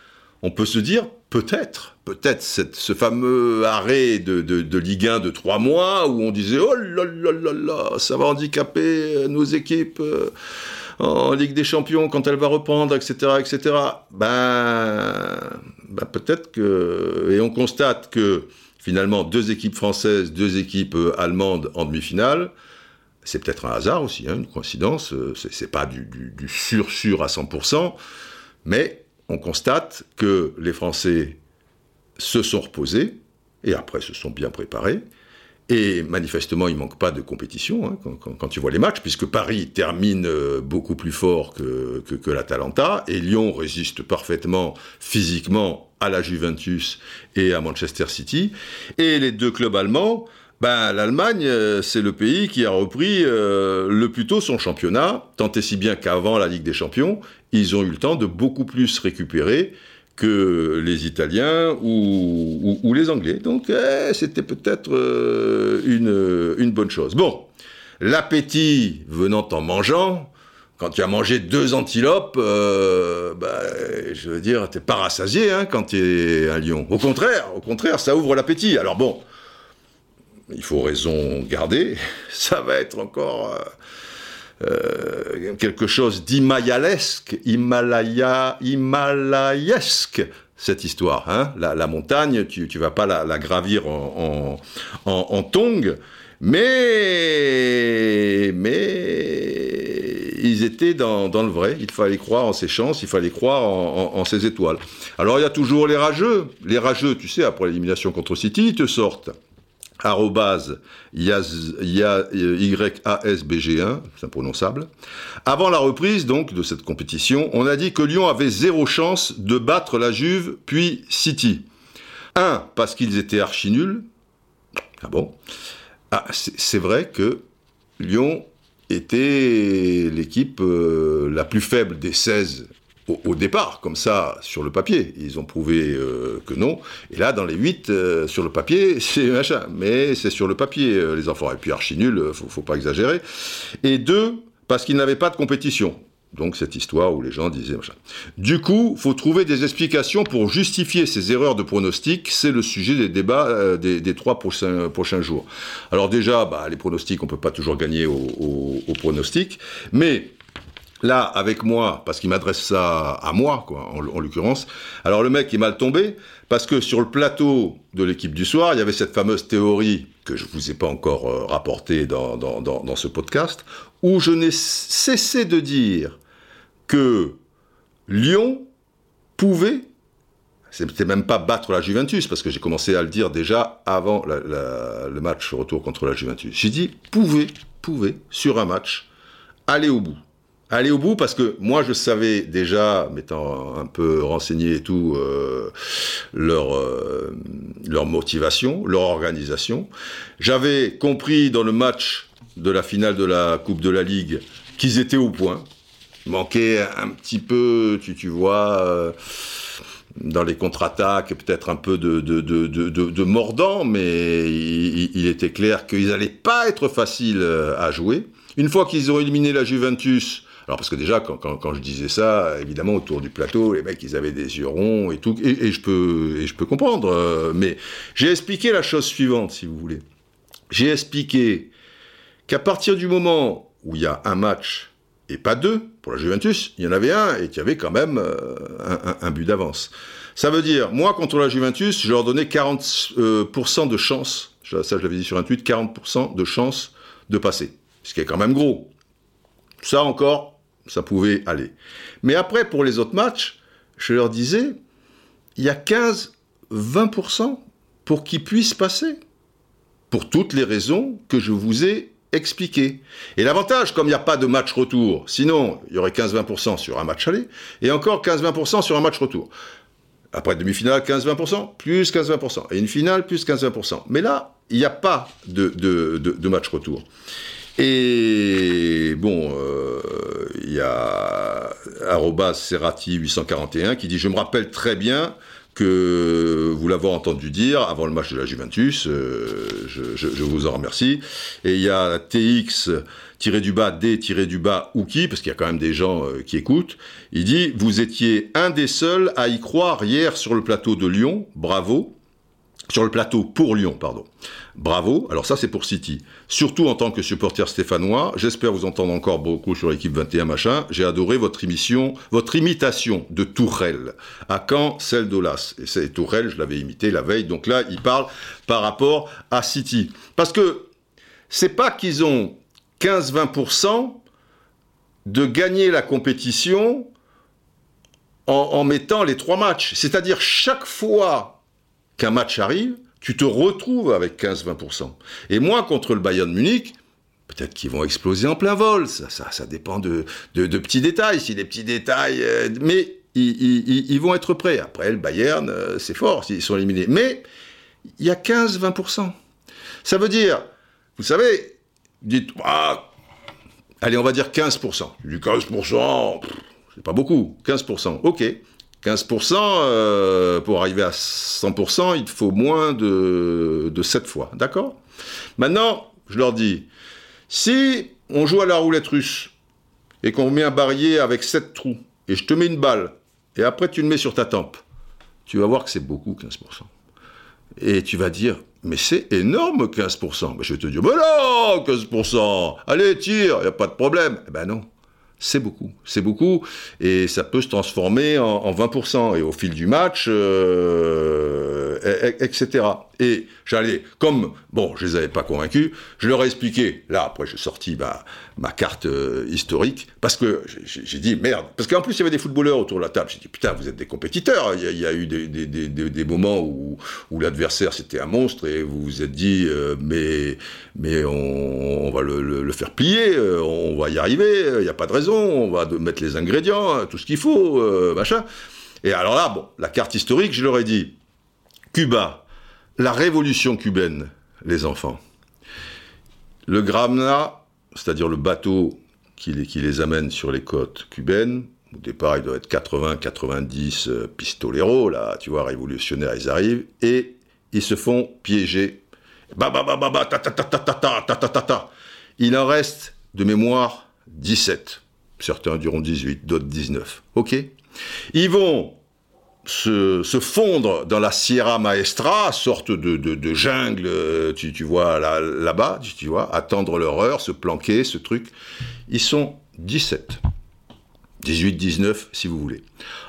on peut se dire, peut-être, peut-être ce fameux arrêt de, Ligue 1 de trois mois où on disait, oh là là là là, ça va handicaper nos équipes en Ligue des Champions quand elle va reprendre, etc., etc. Ben, ben peut-être que et on constate que finalement deux équipes françaises, deux équipes euh, allemandes en demi-finale. C'est peut-être un hasard aussi, hein, une coïncidence. Euh, c'est pas du, du à 100%, mais on constate que les Français se sont reposés et après se sont bien préparés et manifestement, il manque pas de compétition hein, quand, tu vois les matchs, puisque Paris termine euh, beaucoup plus fort que, que, que l'Atalanta, et Lyon résiste parfaitement physiquement à la Juventus et à Manchester City. Et les deux clubs allemands, ben, l'Allemagne, euh, c'est le pays qui a repris euh, le plus tôt son championnat, tant et si bien qu'avant la Ligue des Champions, ils ont eu le temps de beaucoup plus récupérer que les Italiens ou, les Anglais. Donc eh, c'était peut-être euh, une, une, bonne chose. Bon, l'appétit venant en mangeant, quand tu as mangé deux antilopes, euh, bah, je veux dire, t'es pas rassasié hein, quand tu es un lion. Au contraire, au contraire, ça ouvre l'appétit. Alors bon, il faut raison garder. *laughs* Ça va être encore... Euh, euh, quelque chose d'himayalesque, Himalaya, himalayesque, cette histoire. Hein la, montagne, tu ne vas pas la, gravir en, en, mais, mais ils étaient dans, le vrai. Il fallait croire en ses chances, il fallait croire en, en, ses étoiles. Alors il y a toujours les rageux. Les rageux, tu sais, après l'élimination contre City, ils te sortent YASBG1, c'est imprononçable. Avant la reprise donc de cette compétition, on a dit que Lyon avait zéro chance de battre la Juve puis City. Un, parce qu'ils étaient archi nuls. Ah bon? Ah, C'est vrai que Lyon était l'équipe euh, la plus faible des 16 au, départ, comme ça, sur le papier. Ils ont prouvé euh, que non. Et là, dans les 8, euh, sur le papier, *laughs* c'est machin. Mais c'est sur le papier, euh, les enfants. Et puis archi nul, faut, faut pas exagérer. Et deux, parce qu'ils n'avaient pas de compétition. Donc cette histoire où les gens disaient machin. Du coup, faut trouver des explications pour justifier ces erreurs de pronostic. C'est le sujet des débats des, trois prochains, jours. Alors déjà, bah, les pronostics, on peut pas toujours gagner au, au, au pronostic, mais là, avec moi, parce qu'il m'adresse ça à moi, quoi, en, l'occurrence, alors le mec est mal tombé, parce que sur le plateau de l'équipe du soir, il y avait cette fameuse théorie que je ne vous ai pas encore euh, rapportée dans, dans, dans, ce podcast, où je n'ai cessé de dire que Lyon pouvait, c'était même pas battre la Juventus, parce que j'ai commencé à le dire déjà avant le match retour contre la Juventus. J'ai dit pouvait, pouvait, sur un match, aller au bout aller au bout parce que moi je savais déjà, m'étant un peu renseigné et tout, euh, leur, euh, leur motivation, leur organisation. J'avais compris dans le match de la finale de la Coupe de la Ligue qu'ils étaient au point. Manquait un petit peu, tu, tu vois, euh, dans les contre-attaques, peut-être un peu de, de, de, de, mordant, mais il, il était clair qu'ils n'allaient pas être faciles à jouer. Une fois qu'ils ont éliminé la Juventus, alors parce que déjà, quand, je disais ça, évidemment, autour du plateau, les mecs, ils avaient des yeux ronds et tout, et, je, peux, et je peux comprendre. Euh, mais j'ai expliqué la chose suivante, si vous voulez. J'ai expliqué qu'à partir du moment où il y a un match et pas deux, pour la Juventus, il y en avait un et qu'il y avait quand même euh, un, but d'avance. Ça veut dire, moi, contre la Juventus, je leur donnais 40% euh, de chance, ça je l'avais dit sur un tweet, 40% de chance de passer. Ce qui est quand même gros. Ça encore, ça pouvait aller. Mais après, pour les autres matchs, je leur disais, il y a 15-20% pour qu'ils puissent passer. Pour toutes les raisons que je vous ai expliquées. Et l'avantage, comme il n'y a pas de match retour, sinon il y aurait 15-20% sur un match aller, et encore 15-20% sur un match retour. Après demi-finale, 15-20%, plus 15-20%. Et une finale, plus 15-20%. Mais là, il n'y a pas de, match retour. Et bon, euh, il y a Serrati841 qui dit Je me rappelle très bien que vous l'avez entendu dire avant le match de la Juventus, euh, je, vous en remercie. Et il y a TX du bas D du bas Ouki, parce qu'il y a quand même des gens euh, qui écoutent. Il dit Vous étiez un des seuls à y croire hier sur le plateau de Lyon, bravo sur le plateau pour Lyon, pardon. Bravo. Alors ça, c'est pour City. Surtout en tant que supporter stéphanois, j'espère vous entendre encore beaucoup sur l'équipe 21 machin. J'ai adoré votre émission, votre imitation de Tourelle. À quand celle d'Olas? Et c'est Tourelle, je l'avais imité la veille. Donc là, il parle par rapport à City. Parce que c'est pas qu'ils ont 15-20% de gagner la compétition en mettant les trois matchs. C'est-à-dire chaque fois match arrive, tu te retrouves avec 15-20%. Et moi, contre le Bayern Munich, peut-être qu'ils vont exploser en plein vol, ça, ça, dépend de, petits détails, si les petits détails... Euh, mais ils, vont être prêts. Après, le Bayern, euh, c'est fort s'ils sont éliminés. Mais il y a 15-20%. Ça veut dire, vous savez, dites, ah, allez, on va dire 15%. Du 15%, c'est pas beaucoup. 15%, ok. 15%, euh, pour arriver à 100%, il faut moins de, de 7 fois. D'accord? Maintenant, je leur dis, si on joue à la roulette russe et qu'on met un barillet avec 7 trous, et je te mets une balle, et après tu le mets sur ta tempe, tu vas voir que c'est beaucoup 15%. Et tu vas dire, mais c'est énorme 15%. Mais je vais te dire, mais non, 15%, allez, tire, il n'y a pas de problème. Eh ben non, c'est beaucoup, c'est beaucoup, et ça peut se transformer en, 20%, et au fil du match, euh, etc. Et j'allais, comme, bon, je les avais pas convaincus, je leur ai expliqué, là, après j'ai sorti ma, carte euh, historique, parce que j'ai dit, merde, parce qu'en plus il y avait des footballeurs autour de la table, j'ai dit, putain, vous êtes des compétiteurs, il y a, eu des, moments où, l'adversaire c'était un monstre, et vous vous êtes dit, euh, mais, mais on, va le, faire plier, on va y arriver, il n'y a pas de raison, on va mettre les ingrédients, hein, tout ce qu'il faut, euh, machin. Et alors là, bon, la carte historique, je leur ai dit, Cuba, la révolution cubaine, les enfants. Le Gramna, c'est-à-dire le bateau qui les, amène sur les côtes cubaines, Au départ, il doit être 80, 90 euh, pistoleros, là, tu vois, révolutionnaires, ils arrivent, et ils se font piéger. Il en reste, de mémoire, 17. Certains diront 18, d'autres 19. OK Ils vont se, se fondre dans la Sierra Maestra, sorte de, de, de jungle, euh, tu, tu vois, là- là-bas, tu, tu vois, attendre leur heure, se planquer, ce truc. Ils sont 17. 18, 19, si vous voulez.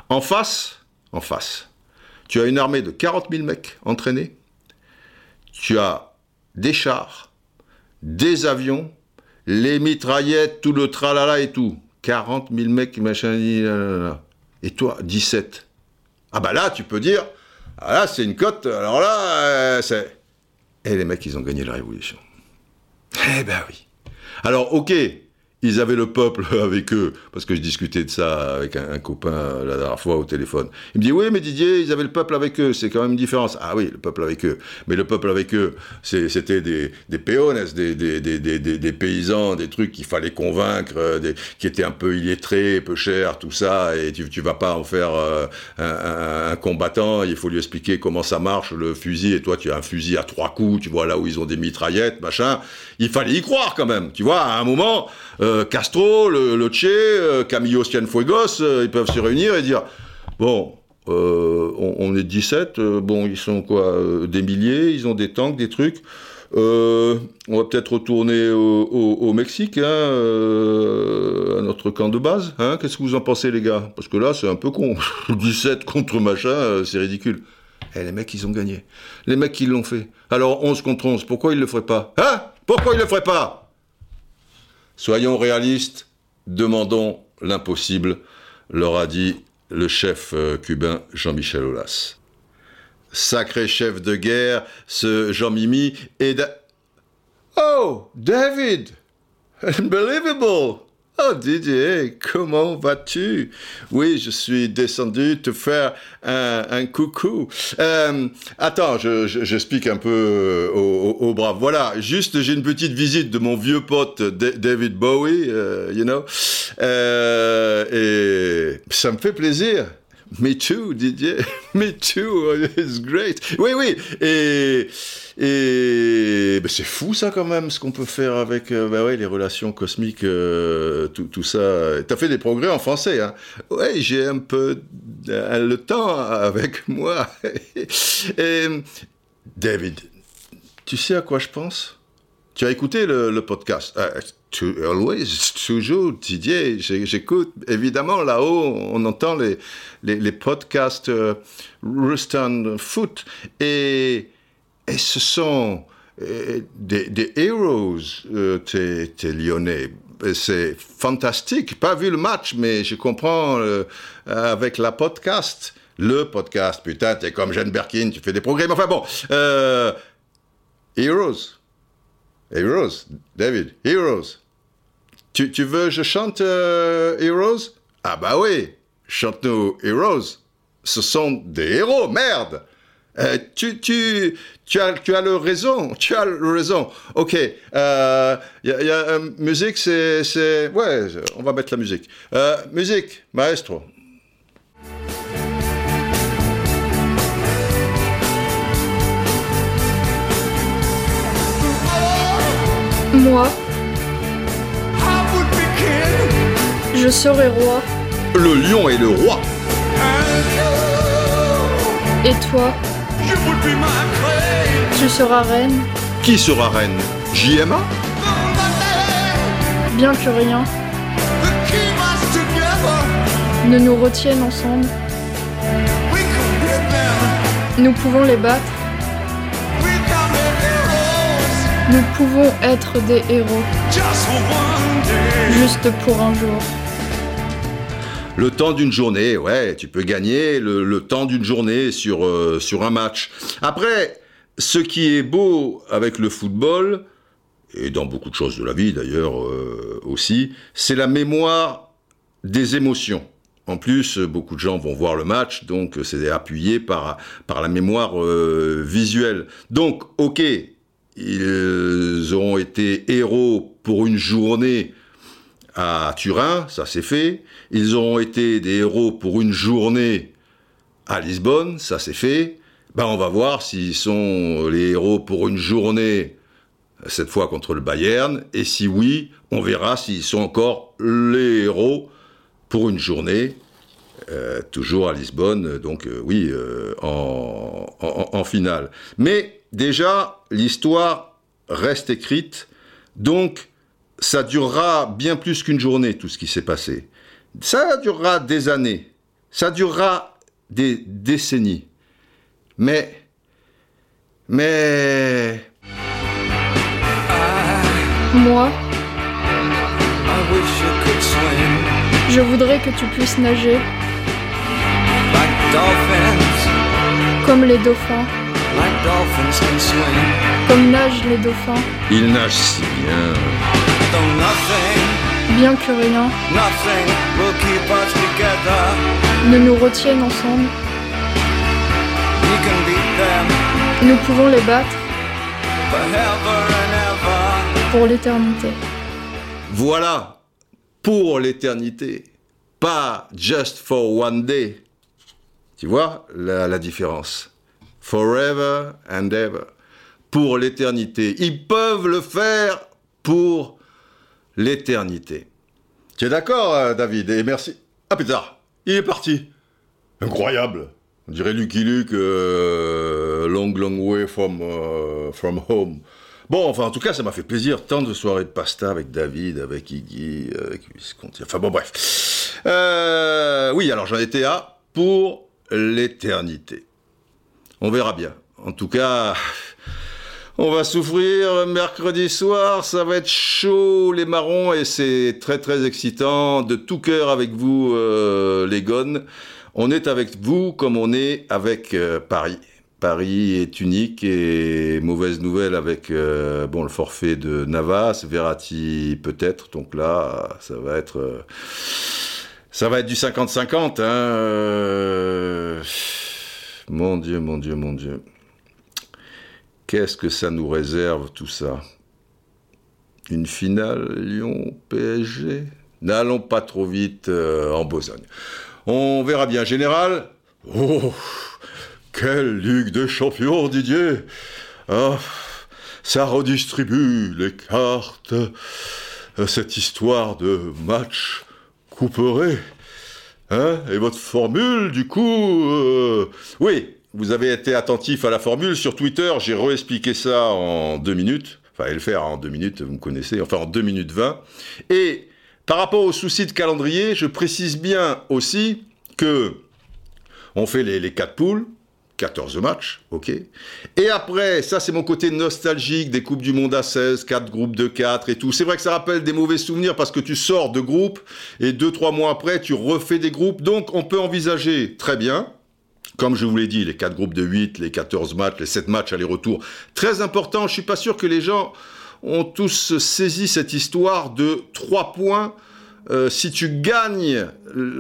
En face, en face, tu as une armée de 40 000 mecs entraînés. Tu as des chars, des avions, les mitraillettes, tout le tralala et tout. 40 000 mecs, machin. Et toi, 17. Ah bah là, tu peux dire, ah là, c'est une cote, alors là, euh, c'est... Et les mecs, ils ont gagné la révolution. Eh ben oui. Alors, ok, ils avaient le peuple *laughs* avec eux, parce que je discutais de ça avec un, un copain euh, la dernière fois au téléphone. Il me dit, oui, mais Didier, ils avaient le peuple avec eux, c'est quand même une différence. Ah oui, le peuple avec eux. Mais le peuple avec eux, c'était des, des peones, des, des, des, des, des- des paysans, des trucs qu'il fallait convaincre, euh, des, qui étaient un peu illettrés, peu chers, tout ça, et tu, tu vas pas en faire euh, un, un- un combattant, il faut lui expliquer comment ça marche, le fusil, et toi tu as un fusil à trois coups, tu vois là où ils ont des mitraillettes, machin. Il fallait y croire quand même, tu vois, à un moment, euh, Castro, le, le Che, euh, Camillo Cienfuegos, euh, ils peuvent se réunir et dire, bon, on, est 17, euh, bon, ils sont quoi, des milliers, ils ont des tanks, des trucs. On va peut-être retourner au, Mexique, hein, à notre camp de base. Hein, Qu'est-ce que vous en pensez, les gars? Parce que là, c'est un peu con. *laughs* 17 contre machin, c'est ridicule. Eh, les mecs, ils ont gagné. Les mecs, ils l'ont fait. Alors, 11 contre 11, pourquoi ils le feraient pas? Hein? Pourquoi ils le feraient pas? Soyons réalistes, demandons l'impossible, leur a dit le chef euh, cubain Jean-Michel Aulas. Sacré chef de guerre, ce Jean-Mimi est... Oh, David *laughs* Unbelievable Oh Didier, comment vas-tu? Oui, je suis descendu te faire un, un coucou. Euh, attends, je- je- j'explique un peu euh, au, au, au brave. Voilà, juste j'ai une petite visite de mon vieux pote Da- David Bowie, euh, you know, Euh, et ça me fait plaisir. *laughs* Me too, Didier. *laughs* Me too. *laughs* It's great. Oui, oui. Et, et ben, c'est fou ça quand même, ce qu'on peut faire avec euh, ben ouais, les relations cosmiques, euh, tout, tout ça. T'as fait des progrès en français, hein Ouais, j'ai un peu euh, le temps avec moi. David, tu sais à quoi je pense? Tu as écouté le, podcast? Ah, tu- Always, toujours, Didier. J'écoute. Évidemment, là-haut, on entend les, les, podcasts euh, Foot. Et, et ce sont euh, des, des heroes, euh, tes, tes Lyonnais. C'est fantastique. Pas vu le match, mais je comprends euh, avec la podcast. Le podcast, putain, t'es comme Jeanne Berkin, tu fais des progrès. Mais enfin bon, euh, Heroes. Heroes, David, Heroes. Tu, tu veux je chante euh, Heroes? Ah bah oui, chante-nous Heroes. Ce sont des héros, merde Euh, tu, tu, tu, as, tu as le raison, tu as le raison. Ok, euh, y a, y a, musique, c'est, c'est... Ouais, on va mettre la musique. Musique, maestro. Moi, je serai roi. Le lion est le roi. Et toi, tu seras reine, Qui sera reine? JMA bien que rien. Ne nous retienne ensemble. Nous pouvons les battre, nous pouvons être des héros, juste pour un jour. Le temps d'une journée, ouais, tu peux gagner le, temps d'une journée sur, euh, sur un match. Après, ce qui est beau avec le football, et dans beaucoup de choses de la vie d'ailleurs euh, aussi, c'est la mémoire des émotions. En plus, beaucoup de gens vont voir le match, donc c'est appuyé par, par la mémoire euh, visuelle. Donc, ok, ils auront été héros pour une journée à Turin, ça c'est fait. Ils auront été des héros pour une journée à Lisbonne, ça c'est fait. Ben, on va voir s'ils sont les héros pour une journée, cette fois contre le Bayern, et si oui, on verra s'ils sont encore les héros pour une journée, euh, toujours à Lisbonne, donc euh, oui, euh, en finale. Mais déjà, l'histoire reste écrite, donc ça durera bien plus qu'une journée, tout ce qui s'est passé. Ça durera des années, ça durera des décennies. Mais, mais, Moi, je voudrais que tu puisses nager comme les dauphins, like dolphins can swim. comme nagent les dauphins, il nage si bien. Bien que rien nothing will keep us together. ne nous retienne ensemble. We can beat them Nous pouvons les battre forever and ever. pour l'éternité. Voilà, pour l'éternité, pas just for one day. Tu vois la, la différence? Forever and ever. Pour l'éternité. Ils peuvent le faire pour l'éternité. Tu es d'accord, euh, David? Et merci. Ah putain, il est parti. Incroyable. On dirait Lucky Luke, euh, long, long way from, euh, from home. Bon, enfin, en tout cas, ça m'a fait plaisir. Tant de soirées de pasta avec David, avec Iggy, avec Visconti. Enfin, bon, bref. Oui, alors j'en étais à pour l'éternité. On verra bien. En tout cas, on va souffrir mercredi soir. Ça va être chaud, les marrons, et c'est très, très excitant. De tout cœur avec vous, euh, les gones. On est avec vous comme on est avec euh, Paris. Paris est unique et mauvaise nouvelle avec euh, bon le forfait de Navas, Verratti peut-être. Donc là, ça va être ça va être du 50-50. Hein, euh, Mon Dieu, mon Dieu, mon Dieu. Qu'est-ce que ça nous réserve tout ça? Une finale Lyon-PSG N'allons pas trop vite euh, en Besogne. On verra bien. Général? Oh quelle Ligue des Champions, Didier Ah, Ça redistribue les cartes. Euh, Cette histoire de match couperé. Hein? Et votre formule, du coup euh, Oui, vous avez été attentif à la formule. Sur Twitter, j'ai réexpliqué ça en deux minutes. Enfin, et le faire en deux minutes, vous me connaissez. Enfin, en deux minutes vingt. Et par rapport au souci de calendrier, je précise bien aussi que on fait les, les quatre poules, 14 matchs, ok. Et après, ça c'est mon côté nostalgique des Coupes du Monde à 16, 4 groupes de 4 et tout. C'est vrai que ça rappelle des mauvais souvenirs parce que tu sors de groupe et deux, trois mois après, tu refais des groupes. Donc on peut envisager très bien, comme je vous l'ai dit, les 4 groupes de 8, les 14 matchs, les 7 matchs aller-retour. Très important, je suis pas sûr que les gens ont tous saisi cette histoire de 3 points euh, si tu gagnes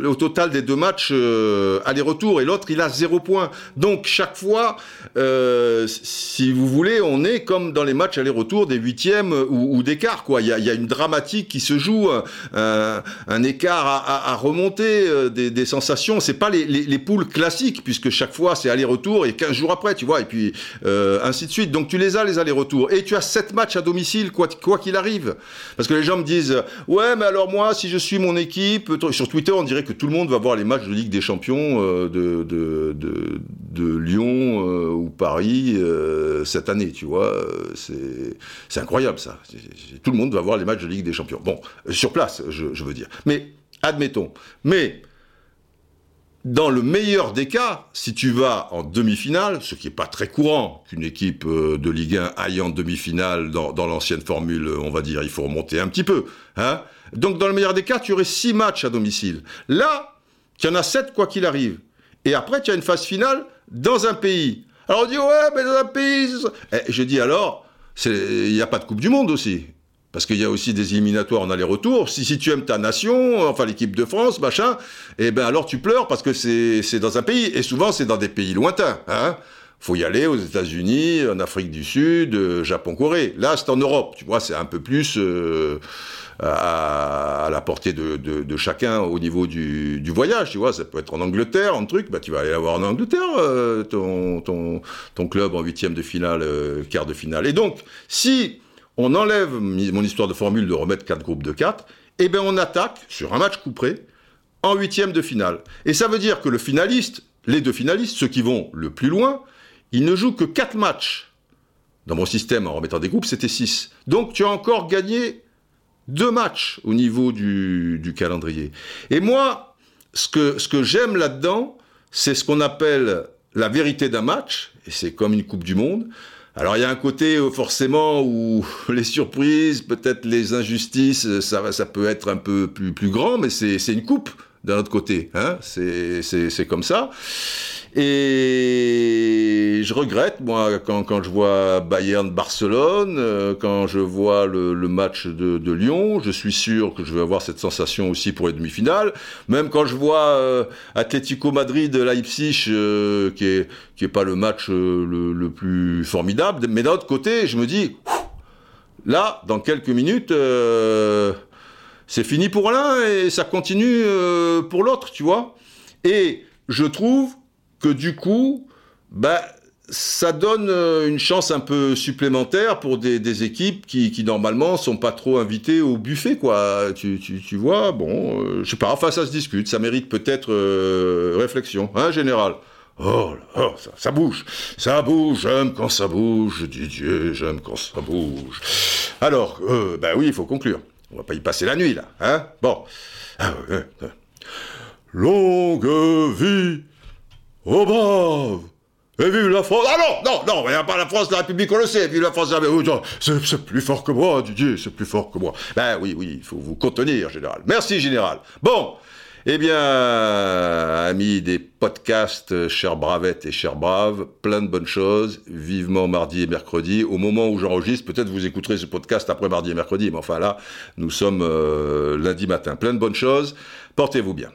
au total des deux matchs euh, aller-retour et l'autre il a zéro point. Donc chaque fois, euh, si vous voulez, on est comme dans les matchs aller-retour des huitièmes ou, ou des quarts. Il, y a, une dramatique qui se joue, un, écart à, remonter, des, des sensations. C'est pas les, les, les, poules classiques puisque chaque fois c'est aller-retour et 15 jours après, tu vois, et puis ainsi de suite. Donc tu les as les allers-retours et tu as sept matchs à domicile quoi qu'il arrive. Parce que les gens me disent ouais mais alors moi si je suis mon équipe. Sur Twitter, on dirait que tout le monde va voir les matchs de Ligue des Champions euh, de, Lyon euh, ou Paris euh, cette année, tu vois. C'est incroyable, ça. Tout le monde va voir les matchs de Ligue des Champions. Bon, sur place, je, je veux dire. Mais, admettons. Mais, dans le meilleur des cas, si tu vas en demi-finale, ce qui n'est pas très courant qu'une équipe de Ligue 1 aille en demi-finale dans, l'ancienne formule, on va dire, il faut remonter un petit peu. Hein Donc dans le meilleur des cas, tu aurais six matchs à domicile. Là, tu en as sept quoi qu'il arrive. Et après, tu as une phase finale dans un pays. Alors on dit, ouais, mais dans un pays... Eh, je dis alors, il n'y a pas de Coupe du Monde aussi. Parce qu'il y a aussi des éliminatoires en aller-retour. Si, si tu aimes ta nation, enfin l'équipe de France, machin, eh ben alors tu pleures parce que c'est dans un pays. Et souvent, c'est dans des pays lointains. Hein faut y aller aux États-Unis, en Afrique du Sud, euh, Japon, Corée. Là, c'est en Europe, tu vois, c'est un peu plus, euh, à, la portée de, chacun au niveau du, voyage, tu vois. Ça peut être en Angleterre, en truc, bah, tu vas aller voir en Angleterre euh, ton, ton, ton, club en huitième de finale, euh, quart de finale. Et donc, si on enlève mon histoire de formule de remettre quatre groupes de quatre, eh bien on attaque sur un match couperé en huitième de finale. Et ça veut dire que le finaliste, les deux finalistes, ceux qui vont le plus loin, ils ne jouent que quatre matchs. Dans mon système, en remettant des groupes, c'était six. Donc tu as encore gagné deux matchs au niveau du, calendrier. Et moi, ce que j'aime là-dedans, c'est ce qu'on appelle la vérité d'un match, et c'est comme une Coupe du Monde. Alors il y a un côté euh, forcément où *laughs* les surprises, peut-être les injustices, ça, ça peut être un peu plus, plus grand, mais c'est une coupe d'un autre côté. Hein c'est comme ça. Et je regrette, moi, quand, quand je vois Bayern-Barcelone, euh, quand je vois le, le match de, de, Lyon, je suis sûr que je vais avoir cette sensation aussi pour les demi-finales. Même quand je vois euh, Atlético Madrid-Leipzig, euh, qui est qui est pas le match euh, le, le, plus formidable, mais d'un autre côté, je me dis, là, dans quelques minutes, c'est fini pour l'un et ça continue pour l'autre, tu vois. Et je trouve que du coup, bah, ça donne euh, une chance un peu supplémentaire pour des, équipes qui, qui, normalement sont pas trop invitées au buffet, quoi. Tu, tu, vois, bon, euh, je sais pas, enfin ça se discute, ça mérite peut-être euh, réflexion, hein, général. Oh là, oh, ça, ça, bouge, ça bouge, j'aime quand ça bouge, Didier, j'aime quand ça bouge. Alors, bah oui, il faut conclure. On va pas y passer la nuit, là, hein? Bon. Ah, Longue vie Oh brave Et vive la France Ah non, non, non, il n'y a pas la France, la République, on le sait, vive la France, c'est plus fort que moi, Didier, c'est plus fort que moi. Ben oui, oui, il faut vous contenir, Général. Merci, Général. Bon, eh bien, amis des podcasts, chers bravettes et chers braves, plein de bonnes choses, vivement mardi et mercredi. Au moment où j'enregistre, peut-être vous écouterez ce podcast après mardi et mercredi, mais enfin là, nous sommes euh, lundi matin. Plein de bonnes choses, portez-vous bien.